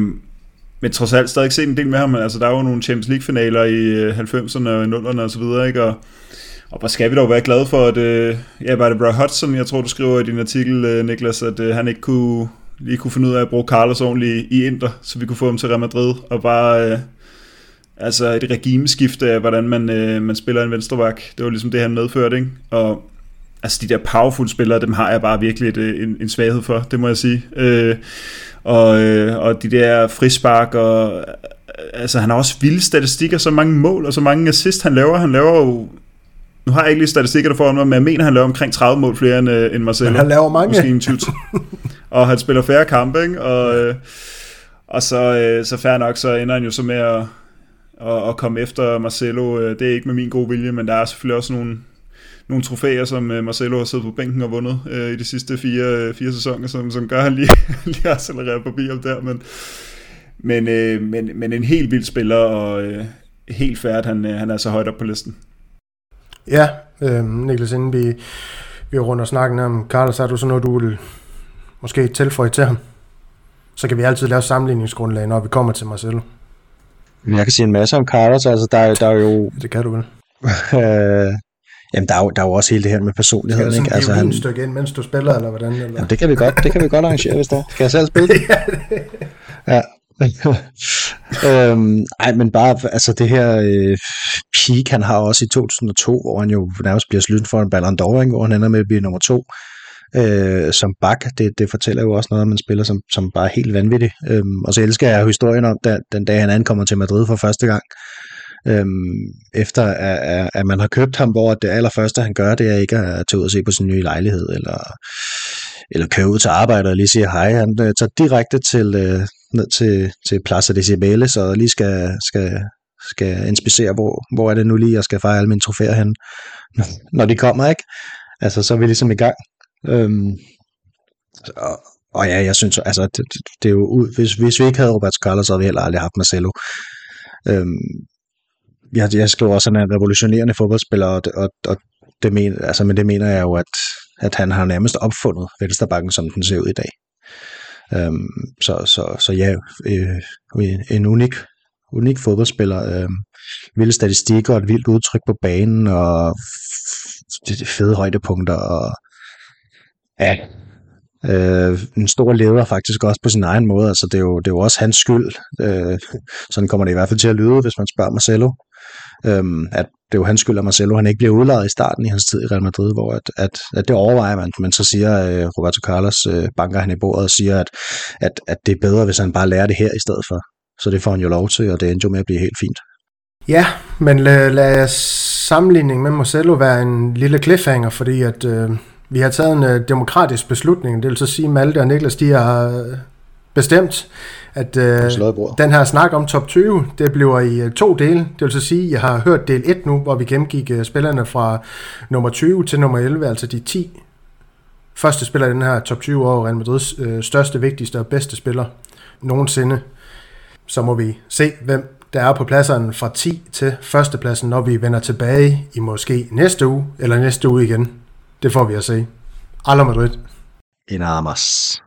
men trods alt stadig set en del med ham. Altså, der er jo nogle Champions League-finaler i øh, 90'erne og 0'erne og så videre, ikke? Og, og hvor skal vi dog være glade for, at øh, ja, var det Brad Hudson, jeg tror, du skriver i din artikel, øh, Niklas, at øh, han ikke kunne, lige kunne finde ud af at bruge Carlos ordentligt i Inter, så vi kunne få ham til Real Madrid, og bare... Øh, altså et regimeskifte af, hvordan man, øh, man spiller en venstreback. Det var ligesom det, han medførte, ikke? Og altså de der powerful spillere, dem har jeg bare virkelig et, en, en svaghed for, det må jeg sige. Øh, og, øh, og de der frispark, og altså han har også vilde statistikker, så mange mål og så mange assist han laver. Han laver jo nu har jeg ikke lige statistikker der foran mig, men jeg mener, han laver omkring 30 mål flere end, øh, end Marcelo. Men han laver mange. Måske en 20. og han spiller færre kampe, ikke? Og, øh, og så, øh, så fair nok, så ender han jo så med at, at, at komme efter Marcelo. Det er ikke med min gode vilje, men der er selvfølgelig også nogle, nogle trofæer, som Marcelo har siddet på bænken og vundet øh, i de sidste fire, fire sæsoner, som, som gør, at han lige, lige accelererer forbi om der. Men, men, øh, men, men en helt vild spiller, og øh, helt færdigt, han, han er så højt op på listen. Ja, øh, Niklas, inden vi, vi runder snakken om Carlos, har du så noget, du vil måske tilføje til ham? Så kan vi altid lave sammenligningsgrundlag, når vi kommer til Marcelo. Jeg kan sige en masse om Carlos, altså der, der er jo... Det kan du vel. jamen der er, jo, der er jo også hele det her med personligheden. Skal ikke? Altså, han... stykke ind, mens du spiller, eller hvordan? Eller? Jamen, det kan vi godt, det kan vi godt arrangere, hvis der. Skal jeg selv spille? ja, det... ja. øhm, ej, men bare altså det her øh, peak, han har også i 2002, hvor han jo nærmest bliver slydt for en Ballon d'Or, hvor han ender med at blive nummer to øh, som bak. Det, det fortæller jo også noget om en spiller, som, som bare er helt vanvittig. Øhm, og så elsker jeg historien om, da, den dag han ankommer til Madrid for første gang, øhm, efter at, at man har købt ham, hvor det allerførste han gør, det er ikke at tage ud og se på sin nye lejlighed, eller eller køre ud til arbejde og lige sige hej. Han øh, tager direkte til, øh, ned til, til Plaza de Cibeles og lige skal, skal, skal inspicere, hvor, hvor er det nu lige, jeg skal fejre alle mine trofæer hen, når de kommer, ikke? Altså, så er vi ligesom i gang. Øhm, og, og ja, jeg synes, altså, det, det er jo hvis, hvis vi ikke havde Robert Carlos, så havde vi heller aldrig haft Marcelo. Øhm, jeg, jeg skriver også, at han er en revolutionerende fodboldspiller, og, og, og det, men, altså, men det mener jeg jo, at at han har nærmest opfundet Venstrebakken, som den ser ud i dag. Øhm, så, så, så ja, øh, øh en unik, unik fodboldspiller. Øh, vilde statistikker og et vildt udtryk på banen, og fede højdepunkter, og ja, øh, en stor leder faktisk også på sin egen måde. Altså, det, er jo, det er jo også hans skyld. Øh, sådan kommer det i hvert fald til at lyde, hvis man spørger Marcelo. Øhm, at det er jo hans skyld, at Marcelo han ikke bliver udlejet i starten i hans tid i Real Madrid, hvor at, at, at det overvejer man, men så siger øh, Roberto Carlos, øh, banker han i bordet og siger, at, at, at det er bedre, hvis han bare lærer det her i stedet for. Så det får han jo lov til, og det endte jo med at blive helt fint. Ja, men lad, lad sammenligning med Marcelo være en lille cliffhanger, fordi at øh, vi har taget en øh, demokratisk beslutning. Det vil så sige, at Malte og Niklas, de har bestemt, at øh, den her snak om top 20, det bliver i øh, to dele. Det vil så sige, at jeg har hørt del 1 nu, hvor vi gennemgik øh, spillerne fra nummer 20 til nummer 11, altså de 10 første spillere i den her top 20 år, Real Madrids øh, største, vigtigste og bedste spiller nogensinde. Så må vi se, hvem der er på pladserne fra 10 til førstepladsen, når vi vender tilbage i måske næste uge, eller næste uge igen. Det får vi at se. Alla Madrid. En armas.